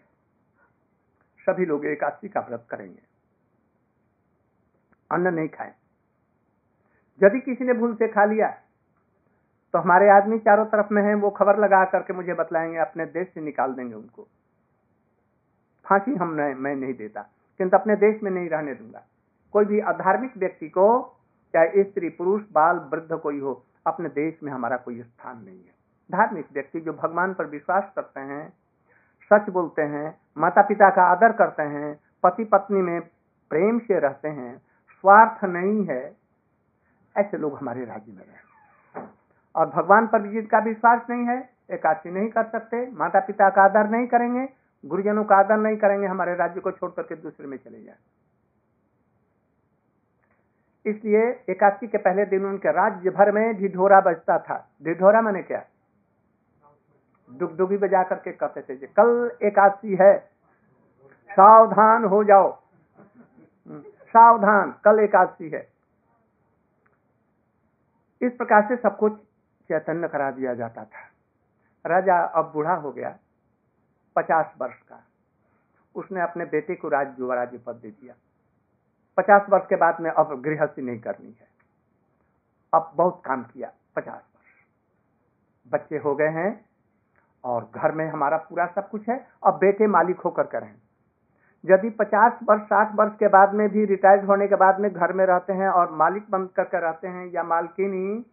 सभी लोग एकादशी का व्रत करेंगे। अन्न नहीं खाएँ। यदि किसी ने भूल से खा लिया तो हमारे आदमी चारों तरफ़ में हैं, वो खबर लगा करके मुझे बतलाएँगे, अपने देश से निकाल देंगे उनको। फांसी हम नहीं मैं नहीं देता। किंतु अपने देश में नहीं रहने दूँगा। कोई भी अधार्मिक व्यक्ति को, चाहे स्त्री, पुरुष, बाल, वृद्ध कोई हो, अपने देश में हमारा कोई स्थान नहीं है। धार्मिक व्यक्ति जो भगवान पर विश्वास करते हैं, सच बोलते हैं माता पिता का आदर करते हैं पति पत्नी में प्रेम से रहते हैं, स्वार्थ नहीं है, ऐसे लोग हमारे राज्य में रहे और भगवान पर जिनका विश्वास नहीं है, एकादशी नहीं कर सकते माता पिता का आदर नहीं करेंगे गुरुजनों का आदर नहीं करेंगे हमारे राज्य को छोड़ करके दूसरे में चले जाए। इसलिए एकादशी के पहले दिन उनके राज्य भर में ढिढोरा बजता था। ढिढोरा मैंने क्या? डुगडुगी बजा करके कहते थे कल एकादशी है सावधान हो जाओ। हम्म, सावधान कल एकादशी है। इस प्रकार से सब कुछ चैतन्य करा दिया जाता था। राजा अब बूढ़ा हो गया। पचास वर्ष का। उसने अपने बेटे को राज युवराज्य पद दे दिया। पचास वर्ष के बाद में अब गृहस्थी नहीं करनी है। अब बहुत काम किया, पचास वर्ष। बच्चे हो गए हैं और घर में हमारा पूरा सब कुछ है। अब बेटे मालिक होकर करें यदि पचास वर्ष, साठ वर्ष के बाद में भी रिटायर्ड होने के बाद में घर में रहते हैं और मालिक बन करके रहते हैं या मालकिनी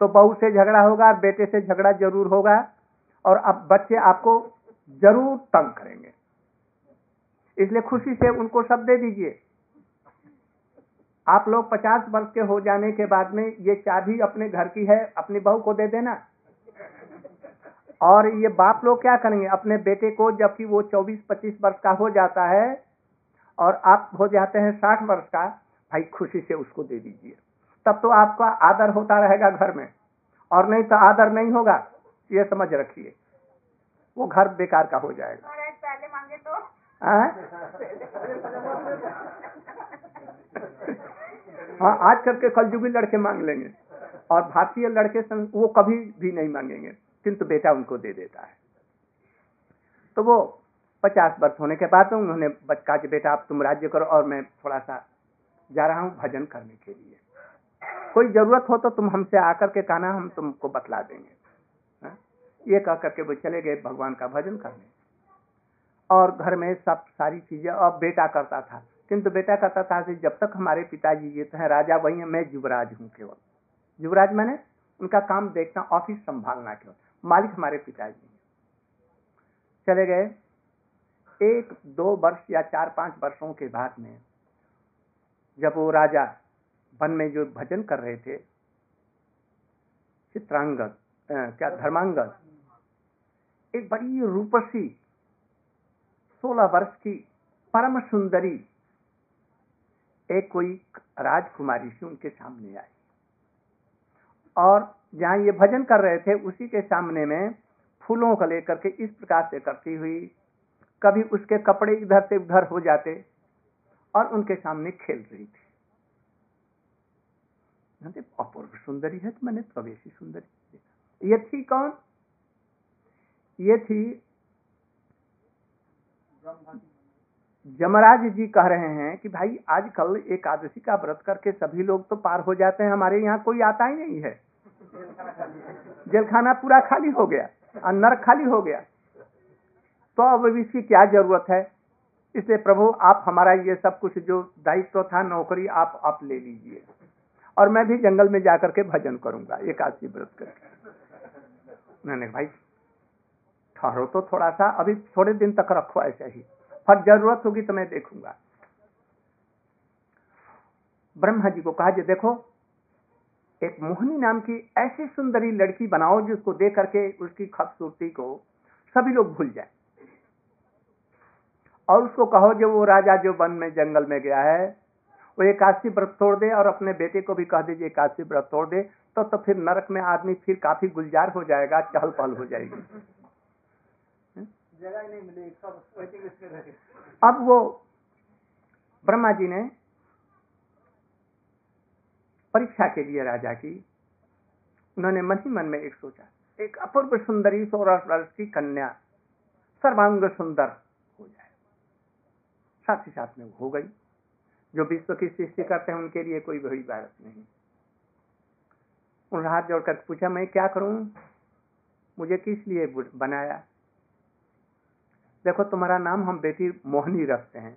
तो बहू से झगड़ा होगा, बेटे से झगड़ा ज़रूर होगा। और अब बच्चे आपको ज़रूर तंग करेंगे। इसलिए खुशी से उनको सब दे दीजिए। आप लोग पचास वर्ष के हो जाने के बाद में ये चाबी अपने घर की है, अपनी बहू को दे देना। और ये बाप लोग क्या करेंगे? अपने बेटे को जबकि वो 24-25 वर्ष का हो जाता है और आप हो जाते हैं 60 वर्ष का, भाई खुशी से उसको दे दीजिए। तब तो आपका आदर होता रहेगा घर में। और नहीं तो आदर नहीं होगा, ये समझ रखिए। वो घर बेकार का हो जाएगा। पहले मांगे तो। हाँ? हाँ आज कल के कलयुगी लड़के मांग लेंगे। और भारतीय लड़के संग वो कभी भी नहीं मांगेंगे। किंतु बेटा उनको दे देता है। तो वो पचास वर्ष होने के बाद उन्होंने बचका कि बेटा आप तुम राज्य करो और मैं थोड़ा सा जा रहा हूँ भजन करने के लिए। कोई ज़रूरत हो तो तुम हमसे आकर के कहना हम तुमको बतला देंगे? ये कह करके वो चले गए भगवान का भजन करने। और घर में सब सारी चीज़ें और बेटा करता था। किंतु बेटा कहता था कि जब तक हमारे पिताजी ये हैं, राजा, वही है मैं युवराज हूँ केवल। युवराज मैंने उनका काम देखना, ऑफ़िस संभालना केवल। मालिक हमारे पिताजी चले गए। एक, दो वर्ष या चार, पाँच वर्षों के बाद में जब वो राजा वन में जो भजन कर रहे थे, चित्रांगद क्या धर्मांगद एक बड़ी रूपसी सोलह वर्ष की परम सुंदरी, एक कोई राजकुमारी से उनके सामने आई। और जहाँ ये भजन कर रहे थे, उसी के सामने में फूलों को लेकर के इस प्रकार से करती हुई, कभी उसके कपड़े इधर से उधर हो जाते और उनके सामने खेल रही थी। अपूर्व सुंदरी है तो मैंने प्रवेशी सुंदरी ये थी कौन? ये थी जमराज जी कह रहे हैं कि भाई आज कल एकादशी का व्रत करके सभी लोग तो पार हो जाते हैं, हमारे यहाँ कोई आता ही नहीं है। जेलखाना पूरा खाली हो गया नरक खाली हो गया। तो अब इसकी क्या ज़रूरत है? इसलिए प्रभु, आप हमारा ये सब कुछ जो दायित्व तो था, नौकरी, आप आप ले लीजिए। और मैं भी जंगल में जाकर के भजन करूँगा, एकादशी व्रत करके। भाई ठहरो तो थोड़ा सा, अभी थोड़े दिन तक रखो ऐसे ही। फिर ज़रूरत होगी तो मैं देखूँगा। ब्रह्मा जी को कहा, जी देखो, एक मोहनी नाम की ऐसी सुंदरी लड़की बनाओ जिसको देख करके उसकी खूबसूरती को सभी लोग भूल जाए। और उसको कहो जो वो राजा जो वन में, जंगल में गया है, वो एकादशी व्रत तोड़ दे और अपने बेटे को भी कह दीजिए एकादशी व्रत तोड़ दे तो तो फिर नरक में आदमी फिर काफ़ी गुलजार हो जाएगा चहल पहल हो जाएगी। जगह नहीं मिली अब वो ब्रह्मा जी ने परीक्षा के लिए राजा की, उन्होंने मन ही मन में एक सोचा, एक अपूर्व सुंदरी सोलह वर्ष की कन्या, सर्वांग सुंदर हो जाए। साथ ही साथ में हो गई। जो विश्व की सृष्टि करते हैं, उनके लिए कोई बड़ी बात नहीं। उन्होंने हाथ जोड़कर पूछा, मैं क्या करूँ? मुझे किस लिए बनाया? देखो, तुम्हारा नाम हम बेटी मोहनी रखते हैं।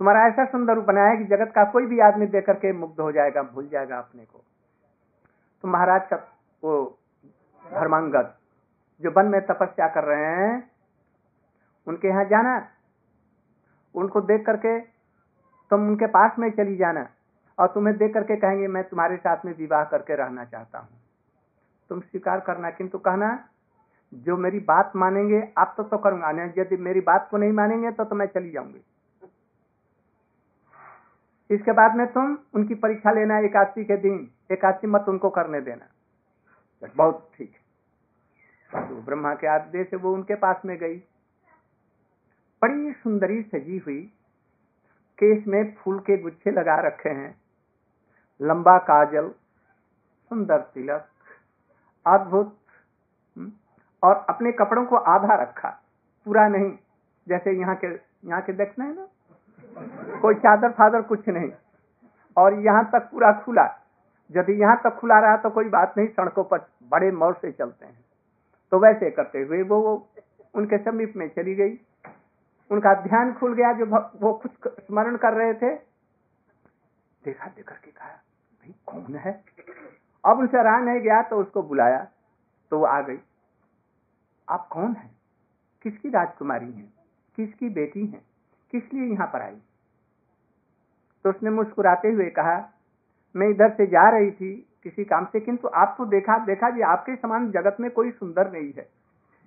तुम्हारा ऐसा सुंदर रूप बनाया कि जगत का कोई भी आदमी देख करके मुग्ध हो जाएगा, भूल जाएगा अपने को। तो महाराज का वो धर्मांगद जो वन में तपस्या कर रहे हैं, उनके यहाँ जाना, उनको देख करके तुम उनके पास में चली जाना और तुम्हें देख करके कहेंगे, मैं तुम्हारे साथ में विवाह करके रहना चाहता हूँ। तुम स्वीकार करना, किंतु कहना जो मेरी बात मानेंगे आप तो तो करूँगा। यदि मेरी बात को नहीं मानेंगे तो तो मैं चली जाऊँगी। इसके बाद में तुम उनकी परीक्षा लेना एकादशी के दिन। एकादशी मत उनको करने देना। बहुत ठीक तो ब्रह्मा के आदेश से वो उनके पास में गई। बड़ी सुंदरी सजी हुई। केस में फूल के गुच्छे लगा रखे हैं। लंबा काजल सुंदर तिलक अद्भुत हम्म, और अपने कपड़ों को आधा रखा। पूरा नहीं। जैसे यहाँ के यहाँ के देखना है ना? कोई चादर फादर कुछ नहीं। और यहाँ तक पूरा खुला। यदि यहाँ तक खुला रहा तो कोई बात नहीं सड़कों पर बड़े मौर से चलते हैं। तो वैसे करते हुए वो, वो उनके समीप में चली गई। उनका ध्यान खुल गया जो वो कुछ स्मरण कर रहे थे। देखा देख करके कहा भाई कौन है? अब उनसे रहा नहीं गया तो उसको बुलाया। तो वो आ गई। आप कौन है? किसकी राजकुमारी हैं? किसकी बेटी हैं? किस लिए यहाँ पर आई? तो उसने मुस्कुराते हुए कहा, मैं इधर से जा रही थी किसी काम से, किंतु आपको देखा देखा जी, आपके समान जगत में कोई सुंदर नहीं है।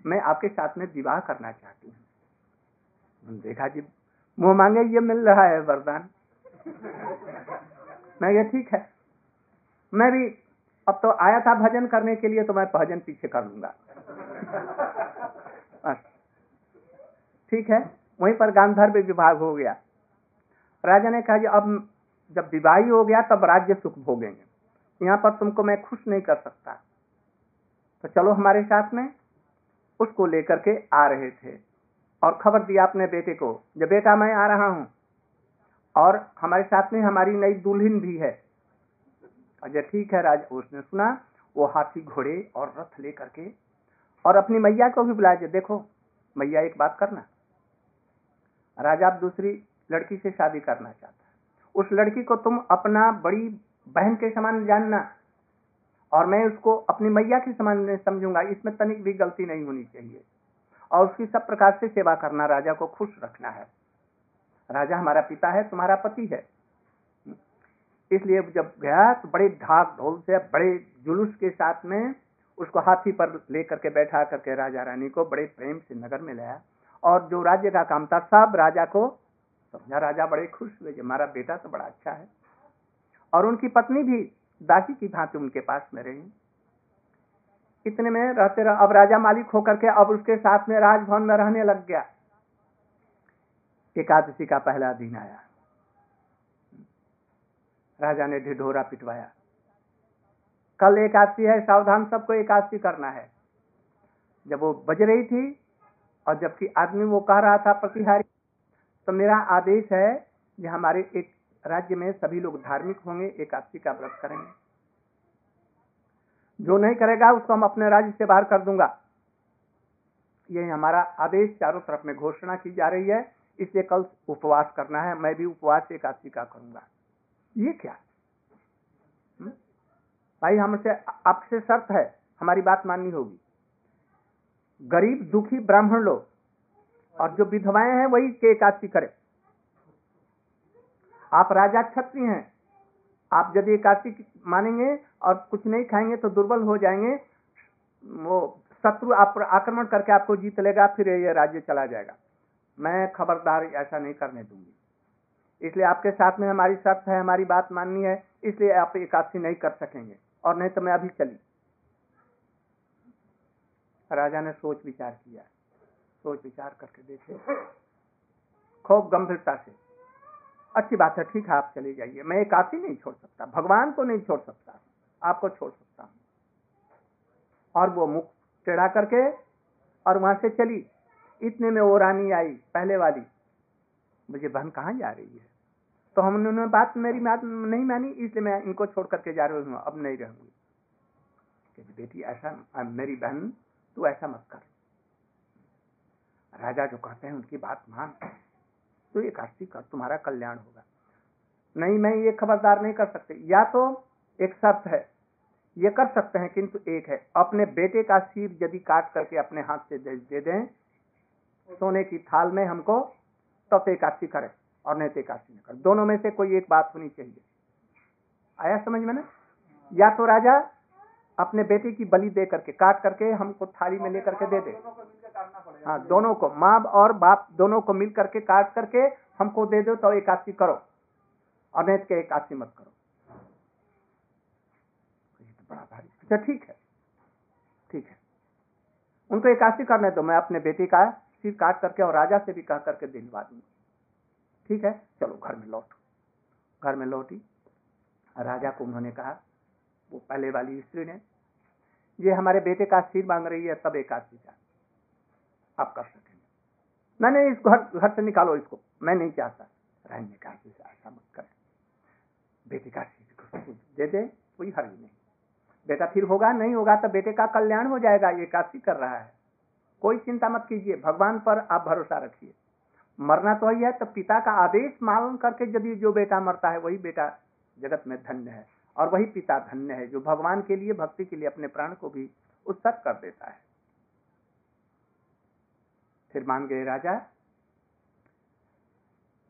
मैं आपके साथ में विवाह करना चाहती हूँ। देखा जी, मुँह मांगे, ये मिल रहा है वरदान। मैं ये ठीक है। मैं भी, अब तो आया था भजन करने के लिए तो मैं भजन पीछे कर लूँगा। ठीक है? वहीं पर गांधर्व विभाग हो गया। राजा ने कहा जी अब जब विवाही हो गया, तब राज्य सुख भोगेंगे। यहाँ पर तुमको मैं खुश नहीं कर सकता। तो चलो हमारे साथ में उसको लेकर के आ रहे थे। और खबर दिया अपने बेटे को जब बेटा मैं आ रहा हूँ। और हमारे साथ में हमारी नई दुल्हन भी है। अच्छा ठीक है राज, उसने सुना, वो हाथी घोड़े और रथ लेकर के, और अपनी मैया को भी बुलाया, देखो, मैया, एक बात करना। राजा दूसरी लड़की से शादी करना चाहता है। उस लड़की को तुम अपना बड़ी बहन के समान जानना और मैं उसको अपनी मैया के समान समझूँगा। इसमें तनिक भी गलती नहीं होनी चाहिए। और उसकी सब प्रकार से सेवा करना, राजा को खुश रखना है। राजा हमारा पिता है, तुम्हारा पति है। इसलिए जब गया तो बड़े ढाक ढोल से, बड़े जुलूस के साथ में उसको हाथी पर लेकर के बैठा करके राजा रानी को बड़े प्रेम से नगर में लाया। और जो राज्य का काम था सब राजा को समझा राजा बड़े खुश हुए कि हमारा बेटा तो बड़ा अच्छा है। और उनकी पत्नी भी दासी की भांति उनके पास में रही। इतने में रहते रह, अब राजा मालिक होकर के अब उसके साथ में राजभवन में रहने लग गया। एकादशी का पहला दिन आया। राजा ने ढिढोरा पिटवाया। कल एकादशी है, सावधान सबको एकादशी करना है। जब वो बज रही थी और जबकि आदमी वो कह रहा था प्रतिहारी तो मेरा आदेश है कि हमारे एक राज्य में सभी लोग धार्मिक होंगे एकादशी का व्रत करेंगे। जो नहीं करेगा, उसको हम अपने राज्य से बाहर कर दूँगा। यही हमारा आदेश चारों तरफ़ में घोषणा की जा रही है। इसलिए कल उपवास करना है। मैं भी उपवास एकादशी का करूँगा। ये क्या? हुँ? भाई हमसे आपसे शर्त है। हमारी बात माननी होगी। गरीब, दुखी ब्राह्मण लोग। और जो विधवाएँ हैं, वही के एकादशी करें। आप राजा क्षत्रिय हैं। आप यदि एकादशी मानेंगे और कुछ नहीं खाएँगे तो दुर्बल हो जाएँगे। वो शत्रु आप आक्रमण करके आपको जीत लेगा, फिर ये राज्य चला जाएगा। मैं खबरदार ऐसा नहीं करने दूँगी। इसलिए आपके साथ में हमारी शर्त है, हमारी बात माननी है। इसलिए आप एकादशी नहीं कर सकेंगे। और नहीं तो मैं अभी चली। राजा ने सोच विचार किया। सोच विचार करके देखे। खूब गंभीरता से। अच्छी बात है, ठीक है, आप चले जाइए। मैं एकादशी नहीं छोड़ सकता। भगवान को नहीं छोड़ सकता। आपको छोड़ सकता हूँ। और वो मुख टेढ़ा करके और वहाँ से चली। इतने में वो रानी आई, पहले वाली। मुझे बहन कहाँ जा रही है? तो हमने उन्होंने बात मेरी बात नहीं मानी, इसलिए मैं इनको छोड़ करके जा रही हूँ। अब नहीं रहूँगी। बेटी, ऐसा, मेरी बहन तू ऐसा मत कर। राजा जो कहते हैं उनकी बात मान। तो ये काशी कर तुम्हारा कल्याण होगा। नहीं मैं ये खबरदार नहीं कर सकते। या तो एक शर्त है ये कर सकते हैं किंतु एक है अपने बेटे का सिर यदि काट करके अपने हाथ से दे, दे सोने की थाल में हमको तो एकादशी करें और नहीं तो एकादशी न करें। दोनों में से कोई एक बात होनी चाहिए। आया समझ में ना? या तो राजा अपने बेटे की बलि दे करके, काट करके हमको थाली में लेकर के दे दे। को हाँ दोनों को, माँ और बाप दोनों को मिल करके, काट करके हमको दे दो तो एकादशी करो। और नहीं तो एकादशी मत करो। तो बड़ा भारी। अच्छा ठीक है। ठीक है। उनको एकादशी करने दो। मैं अपने बेटे का सिर काट करके और राजा से भी कह करके दिलवा दूँगा। ठीक है? चलो, घर में लौटो। घर में लौटी। राजा को उन्होंने कहा वो पहले वाली स्त्री ने। ये हमारे बेटे का सिर मांग रही है, तब एकादशी का आप कर सकेंगे नहीं इस घर घर से निकालो इसको। मैं नहीं चाहता। रहने का ऐसा मत करें। बेटे का सिर दे दे, कोई हर्ज नहीं। बेटा फिर होगा, नहीं होगा तो बेटे का कल्याण हो जाएगा, ये एकादशी कर रहा है। कोई चिंता मत कीजिए, भगवान पर आप भरोसा रखिए। मरना तो ही है तो पिता का आदेश मालूम करके यदि जो बेटा मरता है, वही बेटा जगत में धन्य है। और वही पिता धन्य है जो भगवान के लिए, भक्ति के लिए अपने प्राण को भी उत्सर्ग कर देता है। फिर मान गए राजा,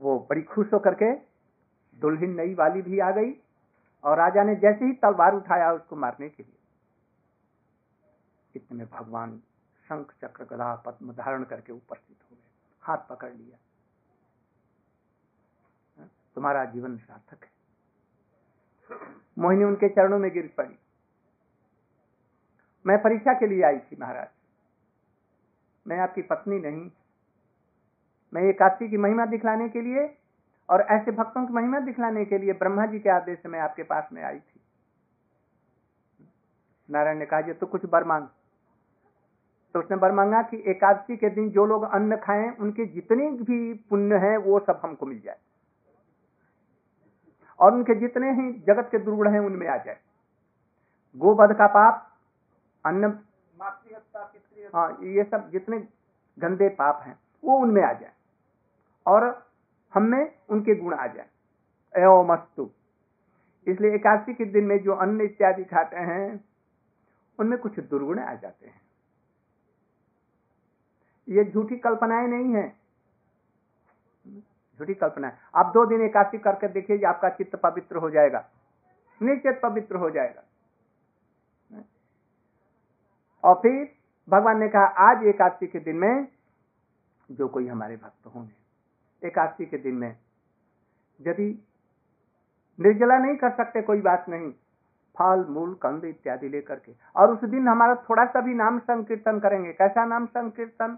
वो बड़ी खुश होकर के दुल्हन नई वाली भी आ गई और राजा ने जैसे ही तलवार उठाया उसको मारने के लिए। इतने भगवान शंख चक्र गदा पद्म धारण करके उपस्थित हो गए, हाथ पकड़ लिया। तुम्हारा जीवन सार्थक है। मोहिनी उनके चरणों में गिर पड़ी। मैं परीक्षा के लिए आई थी, महाराज। मैं आपकी पत्नी नहीं। मैं ये काशी की महिमा दिखलाने के लिए और ऐसे भक्तों की महिमा दिखलाने के लिए ब्रह्मा जी के आदेश से मैं आपके पास में आई थी। नारायण ने कहा तो कुछ बर मांग। तो उसने बर मांगा कि एकादशी के दिन जो लोग अन्न खाएँ, उनके जितने भी पुण्य हैं, वो सब हमको मिल जाए। और उनके जितने ही जगत के दुर्गुण हैं उनमें आ जाए। गोवध का पाप अन्न हाँ ये सब जितने गंदे पाप हैं वो उनमें आ जाए। और हम में उनके गुण आ जाए। एवं मस्तु इसलिए एकादशी के दिन में जो अन्न इत्यादि खाते हैं उनमें कुछ दुर्गुण आ जाते हैं। ये झूठी कल्पनाएँ नहीं है। झूठी कल्पना है। आप दो दिन एकादशी करके देखिए आपका चित्त पवित्र हो जाएगा। निश्चित पवित्र हो जाएगा। और फिर भगवान ने कहा, आज एकादशी के दिन में जो कोई हमारे भक्त होंगे एकादशी के दिन में यदि निर्जला नहीं कर सकते, कोई बात नहीं। फल, मूल, कंद इत्यादि लेकर के। और उस दिन हमारा थोड़ा सा भी नाम संकीर्तन करेंगे। कैसा नाम संकीर्तन?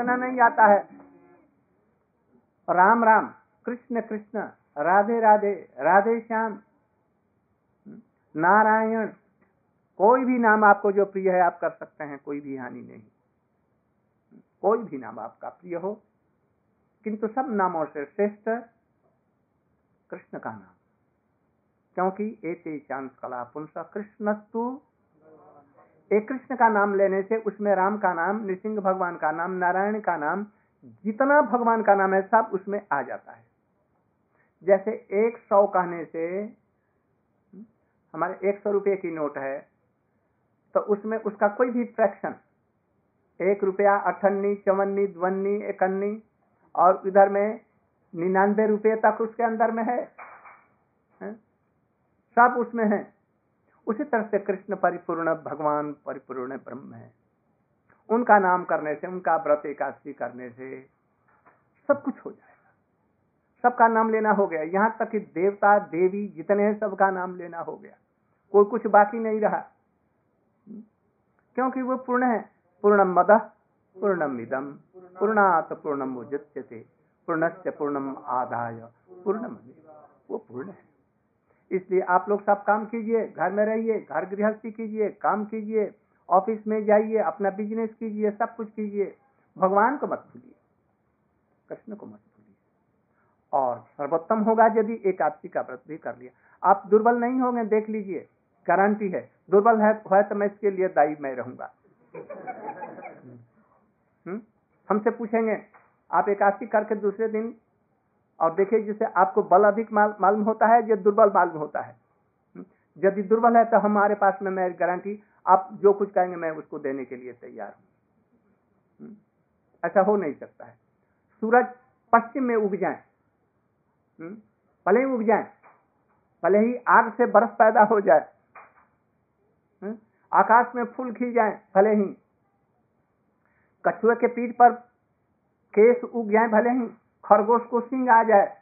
इतना नहीं आता है। राम राम, कृष्ण कृष्ण, राधे राधे राधे श्याम। नारायण, कोई भी नाम आपको जो प्रिय है, आप कर सकते हैं, कोई भी हानि नहीं। कोई भी नाम आपका प्रिय हो, किंतु सब नामों से श्रेष्ठ कृष्ण का नाम। क्योंकि एते चांस कला पुंस कृष्णस्तु एक कृष्ण का नाम लेने से उसमें राम का नाम नृसिंह भगवान का नाम नारायण का नाम जितना भगवान का नाम है सब उसमें आ जाता है जैसे एक सौ कहने से हमारे एक सौ रुपये की नोट है तो उसमें उसका कोई भी फ्रैक्शन एक रुपया अठन्नी चवन्नी द्वन्नी इकन्नी और इधर में निन्यानवे रुपये तक उसके अंदर में है, है? सब उसमें है उसी तरह से कृष्ण परिपूर्ण, भगवान परिपूर्ण ब्रह्म है। उनका नाम करने से, उनका व्रत एकादशी करने से सब कुछ हो जाएगा। सबका नाम लेना हो गया। यहाँ तक कि देवता, देवी जितने हैं, सबका नाम लेना हो गया। कोई कुछ बाकी नहीं रहा। क्योंकि वो पूर्ण है। पूर्णम मद, पूर्णम इदम पूर्णात पूर्णम उजित्यते पूर्णस्य पूर्णम आधाय पूर्णम वो पूर्ण है। इसलिए आप लोग सब काम कीजिए घर में रहिए घर गृहस्थी कीजिए काम कीजिए ऑफ़िस में जाइए अपना बिज़नेस कीजिए सब कुछ कीजिए। भगवान को मत भूलिए। कृष्ण को मत भूलिए। और सर्वोत्तम होगा यदि एकादशी का व्रत भी कर लिया। आप दुर्बल नहीं होंगे देख लीजिए। गारंटी है। दुर्बल है, है तो मैं इसके लिए दायी मैं रहूँगा। हम्म? हमसे पूछेंगे आप एकादशी करके दूसरे दिन और देखिए जिसे आपको बल अधिक मालूम होता है या दुर्बल मालूम होता है। हम्म? यदि दुर्बल है तो हमारे पास में मैं गारंटी, आप जो कुछ कहेंगे मैं उसको देने के लिए तैयार हूँ। हम्म? ऐसा हो नहीं सकता है। सूरज पश्चिम में उग जाए। भले ही उग जाए, भले ही आग से बर्फ़ पैदा हो जाए। आकाश में फूल खिल जाए, भले ही। कछुए के पीठ पर केस उग जाए, भले ही। खरगोश को सिंग आ जाए।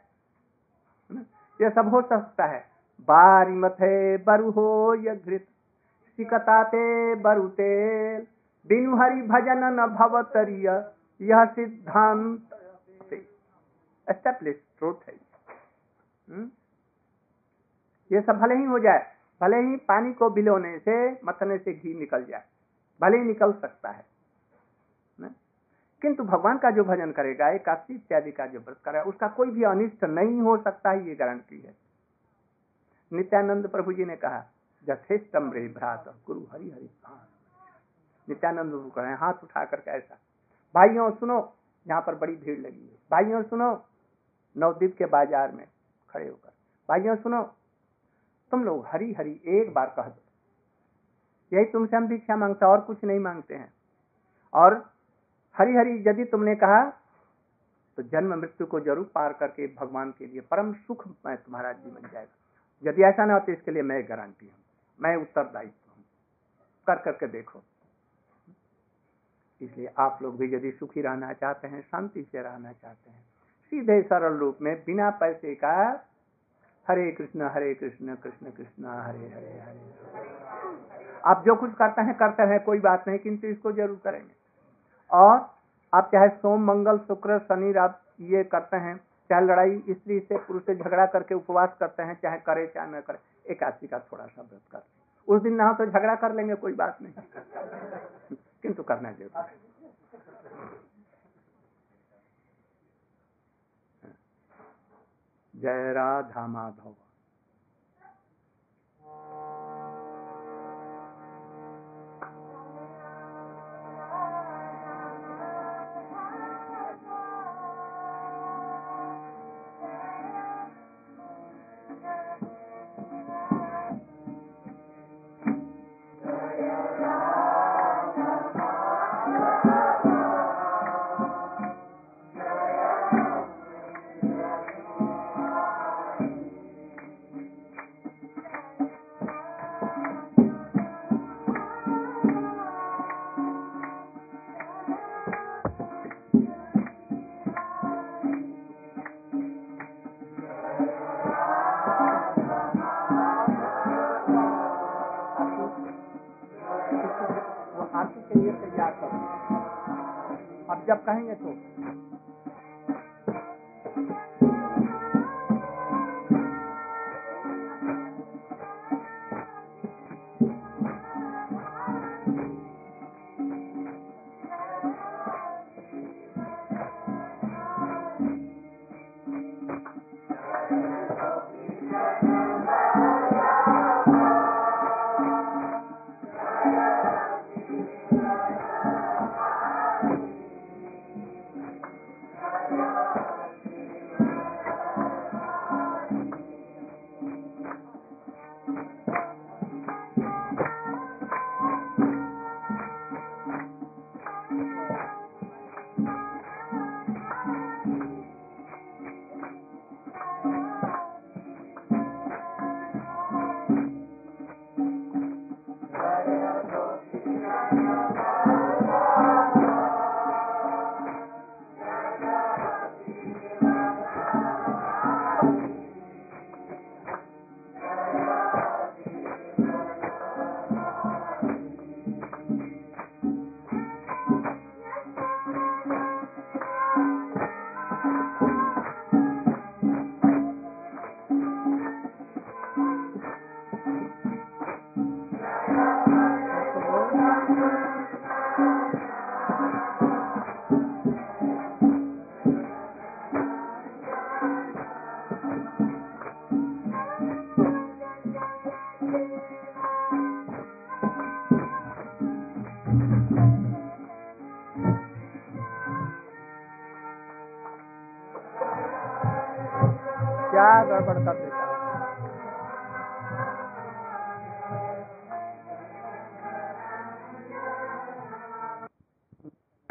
ये सब हो सकता है। बारी मथे बरु हो यघृत, सिकताते बरु तेल। बिनु हरि भजन न भवतरिय, यह सिद्धांत एस्टेब्लिश ट्रूथ है। हम्म? ये सब भले ही हो जाए, भले ही पानी को बिलोने से, मथने से घी निकल जाए, भले ही निकल सकता है। किंतु भगवान का जो भजन करेगा, एकादशी इत्यादि का जो व्रत करेगा, उसका कोई भी अनिष्ट नहीं हो सकता है, ये गारंटी है। नित्यानंद प्रभु जी ने कहा जथेष्टम रे भ्रात, गुरु हरि हरि नित्यानंद प्रभु कहे हाथ उठा करके ऐसा। भाइयों, सुनो, यहाँ पर बड़ी भीड़ लगी है। भाइयों, सुनो, नवदीप के बाज़ार में खड़े होकर। भाइयों, सुनो, तुम लोग हरी हरी एक बार कह दो। यही तुमसे हम भिक्षा मांगते और कुछ नहीं मांगते हैं। और हरी हरी यदि तुमने कहा तो जन्म मृत्यु को ज़रूर पार करके भगवान के लिए परम सुख में तुम्हारा जीवन जाएगा। यदि ऐसा ना हो तो इसके लिए मैं गारंटी हूँ। मैं उत्तरदायित्व हूँ। कर करके देखो। इसलिए आप लोग भी यदि सुखी रहना चाहते हैं, शांति से रहना चाहते हैं, सीधे सरल रूप में बिना पैसे का हरे कृष्ण हरे कृष्ण कृष्ण कृष्ण हरे हरे हरे। आप जो कुछ करते हैं करते हैं, कोई बात नहीं, किंतु इसको ज़रूर करेंगे। और आप चाहे सोम, मंगल, शुक्र, शनि आप ये करते हैं, चाहे लड़ाई, स्त्री से पुरुष से झगड़ा करके उपवास करते हैं, चाहे करे, चाहे न करे एकादशी का थोड़ा सा व्रत करते उस दिन ना तो झगड़ा कर लेंगे, कोई बात नहीं। किंतु करना ज़रूर जय राधा माधव। जब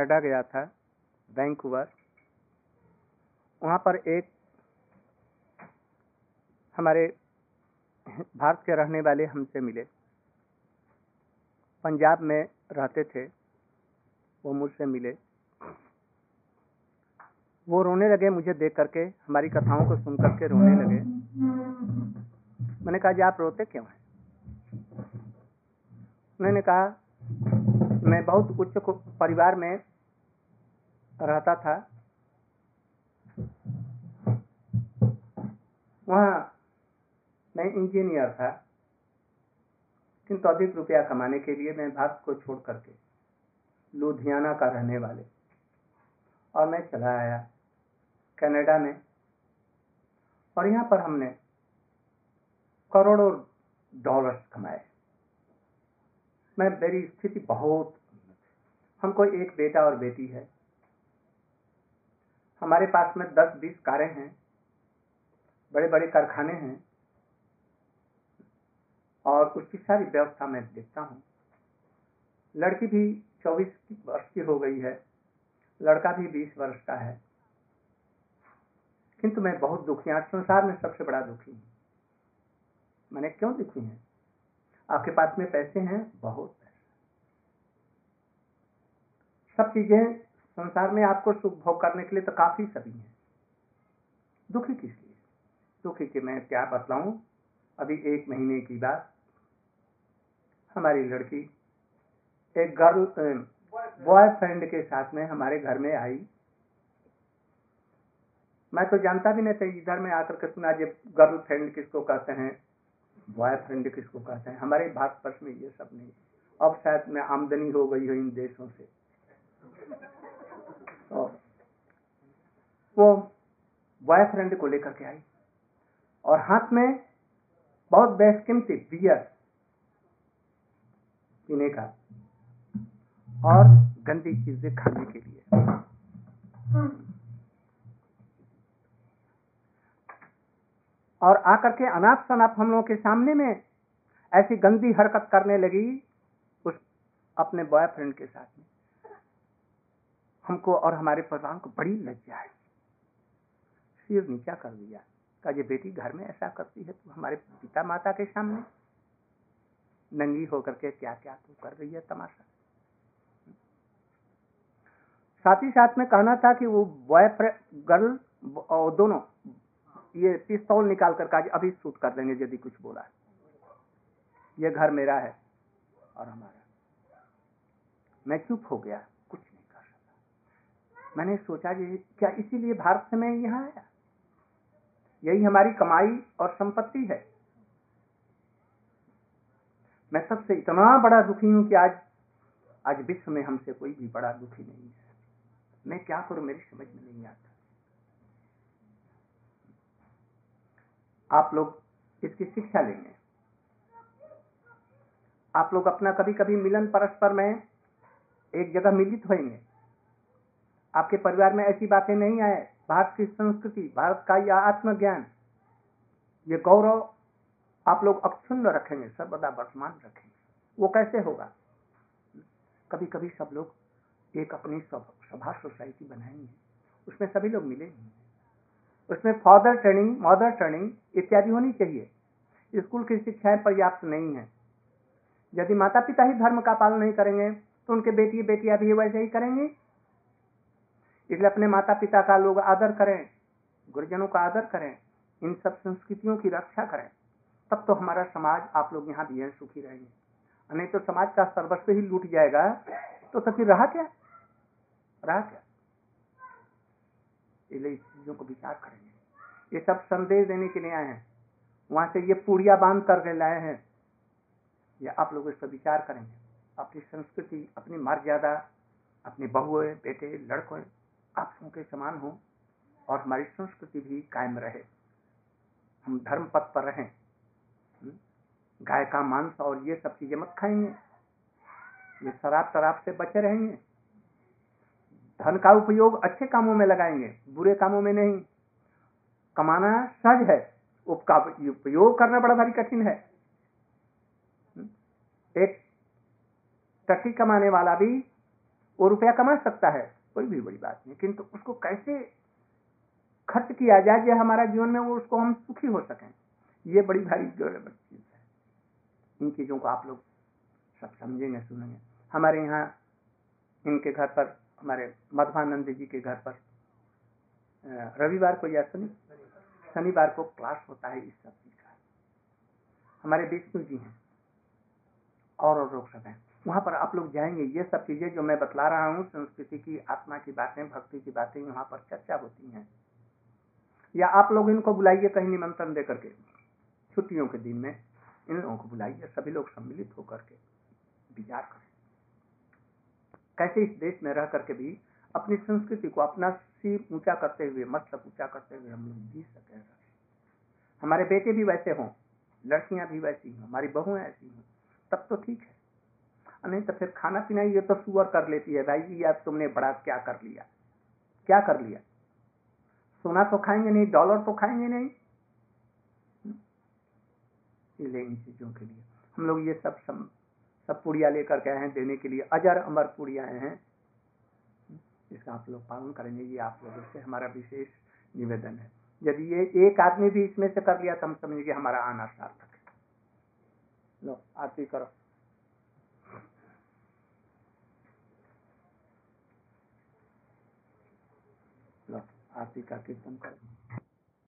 कनाडा गया था, वैंकूवर। वहाँ पर एक हमारे भारत के रहने वाले हमसे मिले। पंजाब में रहते थे, वो मुझसे मिले। वो रोने लगे मुझे देख करके, हमारी कथाओं को सुन करके रोने लगे। मैंने कहा, जी, आप रोते क्यों हैं? उन्होंने कहा, मैं बहुत उच्च परिवार में रहता था। वहाँ मैं इंजीनियर था। किंतु अधिक रुपया कमाने के लिए मैं भारत को छोड़ करके लुधियाना का रहने वाले। और मैं चला आया कनाडा में। और यहाँ पर हमने करोड़ों डॉलर्स कमाए। मैं मेरी स्थिति बहुत हमको एक बेटा और बेटी है। हमारे पास में दस, बीस कारें हैं बड़े बड़े कारखाने हैं, और उसकी सारी व्यवस्था मैं देखता हूँ। लड़की भी चौबीस वर्ष की हो गई है, लड़का भी बीस वर्ष का है। किंतु मैं बहुत दुखी आज संसार में सबसे बड़ा दुखी हूँ। मैंने क्यों दुखी है? आपके पास में पैसे हैं, बहुत पैसे सब चीज़ें संसार में आपको सुख भोग करने के लिए तो काफ़ी सभी हैं। दुखी किस लिए? दुखी कि मैं क्या बतलाऊं? अभी एक महीने की बात। हमारी लड़की एक गर्ल, बॉयफ्रेंड के साथ में हमारे घर में आई। मैं तो जानता भी नहीं था, इधर में आकर के सुना, जब गर्ल फ्रेंड किसको कहते हैं, बॉयफ्रेंड किसको कहते हैं, हमारे भारत वर्ष में ये सब नहीं। अब शायद में आमदनी हो गई हो इन देशों से। तो वो बॉयफ्रेंड को लेकर के आई। और हाथ में बहुत बेशकीमती बियर पीने का और गंदी चीज़ें खाने के लिए। और आकर के अनाप शनाप हम लोगों के सामने में ऐसी गंदी हरकत करने लगी उस अपने बॉयफ्रेंड के साथ में। हमको और हमारे परिवार को बड़ी लज्जा है। सिर नीचा कर दिया? कहा, ये बेटी घर में ऐसा करती है तू हमारे पिता माता के सामने? नंगी होकर के क्या क्या तू कर रही है तमाशा? साथ ही साथ में कहना था कि वो बॉयफ्रेंड गर्ल और दोनों, ये पिस्तौल निकाल कर कहा, अभी शूट कर देंगे यदि कुछ बोला ये घर मेरा है और हमारा मैं चुप हो गया कुछ नहीं कर सकता मैंने सोचा कि क्या इसीलिए भारत से मैं यहाँ आया? यही हमारी कमाई और संपत्ति है। मैं सबसे इतना बड़ा दुखी हूँ कि आज आज विश्व में हमसे कोई भी बड़ा दुखी नहीं है। मैं क्या करूँ, मेरी समझ में नहीं आता। आप लोग इसकी शिक्षा लेंगे। आप लोग अपना कभी कभी मिलन परस्पर में एक जगह मिलित होंगे आपके परिवार में ऐसी बातें नहीं आए। भारत की संस्कृति, भारत का यह आत्मज्ञान, ये गौरव आप लोग अक्षुण्ण रखेंगे, सर्वदा वर्तमान रखेंगे। वो कैसे होगा? कभी कभी सब लोग एक अपनी सभा सोसाइटी बनाएँगे। उसमें सभी लोग मिलेंगे उसमें फादर ट्रेनिंग, मदर ट्रेनिंग इत्यादि होनी चाहिए। स्कूल की शिक्षाएँ पर्याप्त नहीं है। यदि माता पिता ही धर्म का पालन नहीं करेंगे तो उनके बेटी बेटियाँ भी वैसे ही करेंगे। इसलिए अपने माता पिता का लोग आदर करें गुरुजनों का आदर करें इन सब संस्कृतियों की रक्षा करें तब तो हमारा समाज आप लोग यहाँ भी सुखी रहेंगे। नहीं तो समाज का सर्वस्व ही लूट जाएगा। तो, तो फिर रहा क्या? रहा क्या? इसलिए इस चीज़ों को विचार करेंगे। ये सब संदेश देने के लिए आए हैं। वहाँ से ये पूड़िया बाँध करके लाए हैं। ये आप लोग इस पर विचार करेंगे। अपनी संस्कृति अपनी मर्यादा अपने बहुए बेटे लड़कों आप सबके समान हो और हमारी संस्कृति भी कायम रहे। हम धर्म पथ पर रहें। गाय का मांस और ये सब चीज़ें मत खाएँगे। ये शराब शराब से बचे रहेंगे। धन का उपयोग अच्छे कामों में लगाएँगे, बुरे कामों में नहीं। कमाना सहज है उपयोग करना बड़ा भारी कठिन है। एक टट्टी कमाने वाला भी वो रुपया कमा सकता है। कोई भी बड़ी बात नहीं। किंतु उसको कैसे खर्च किया जाए जो हमारा जीवन में वो उसको हम सुखी हो सकें? ये बड़ी भारी चीज़ है। इन चीज़ों को आप लोग सब समझेंगे, सुनेंगे। हमारे यहाँ इनके घर पर, हमारे मधवानंद जी के घर पर रविवार को या शनि, शनिवार को क्लास होता है इस सब चीज़ का। हमारे विष्णु जी हैं, और और लोग सब हैं। वहाँ पर आप लोग जाएँगे। ये सब चीज़ें जो मैं बतला रहा हूँ, संस्कृति की, आत्मा की बातें, भक्ति की बातें, वहाँ पर चर्चा होती हैं। या आप लोग इनको बुलाइए कहीं निमंत्रण दे करके, छुट्टियों के दिन में। इन लोगों को बुलाइए, सभी लोग सम्मिलित होकर के विचार करें। कैसे इस देश में रह करके भी अपनी संस्कृति को अपना सिर ऊँचा करते हुए मतलब ऊँचा करते हुए हम लोग जी सके। हमारे बेटे भी वैसे हों, लड़कियाँ भी वैसी हों, हमारी बहुएँ ऐसी हों, तब तो ठीक है। नहीं तो फिर खाना पीना ये तो सुअर कर लेती है भाई जी यार तुमने बड़ा क्या कर लिया। क्या कर लिया? सोना तो खाएँगे नहीं डॉलर तो खाएँगे नहीं। इन चीज़ों के लिए। हम लोग ये सब सम, सब पुड़िया लेकर के आए हैं देने के लिए। अजर अमर पुड़िया हैं। इसका आप लोग पालन करेंगे ये आप लोगों से हमारा विशेष निवेदन है। यदि ये एक आदमी भी इसमें से कर लिया तो हम समझेंगे हमारा आना सार्थक है। लो आरती करो। आरती का कीर्तन करो।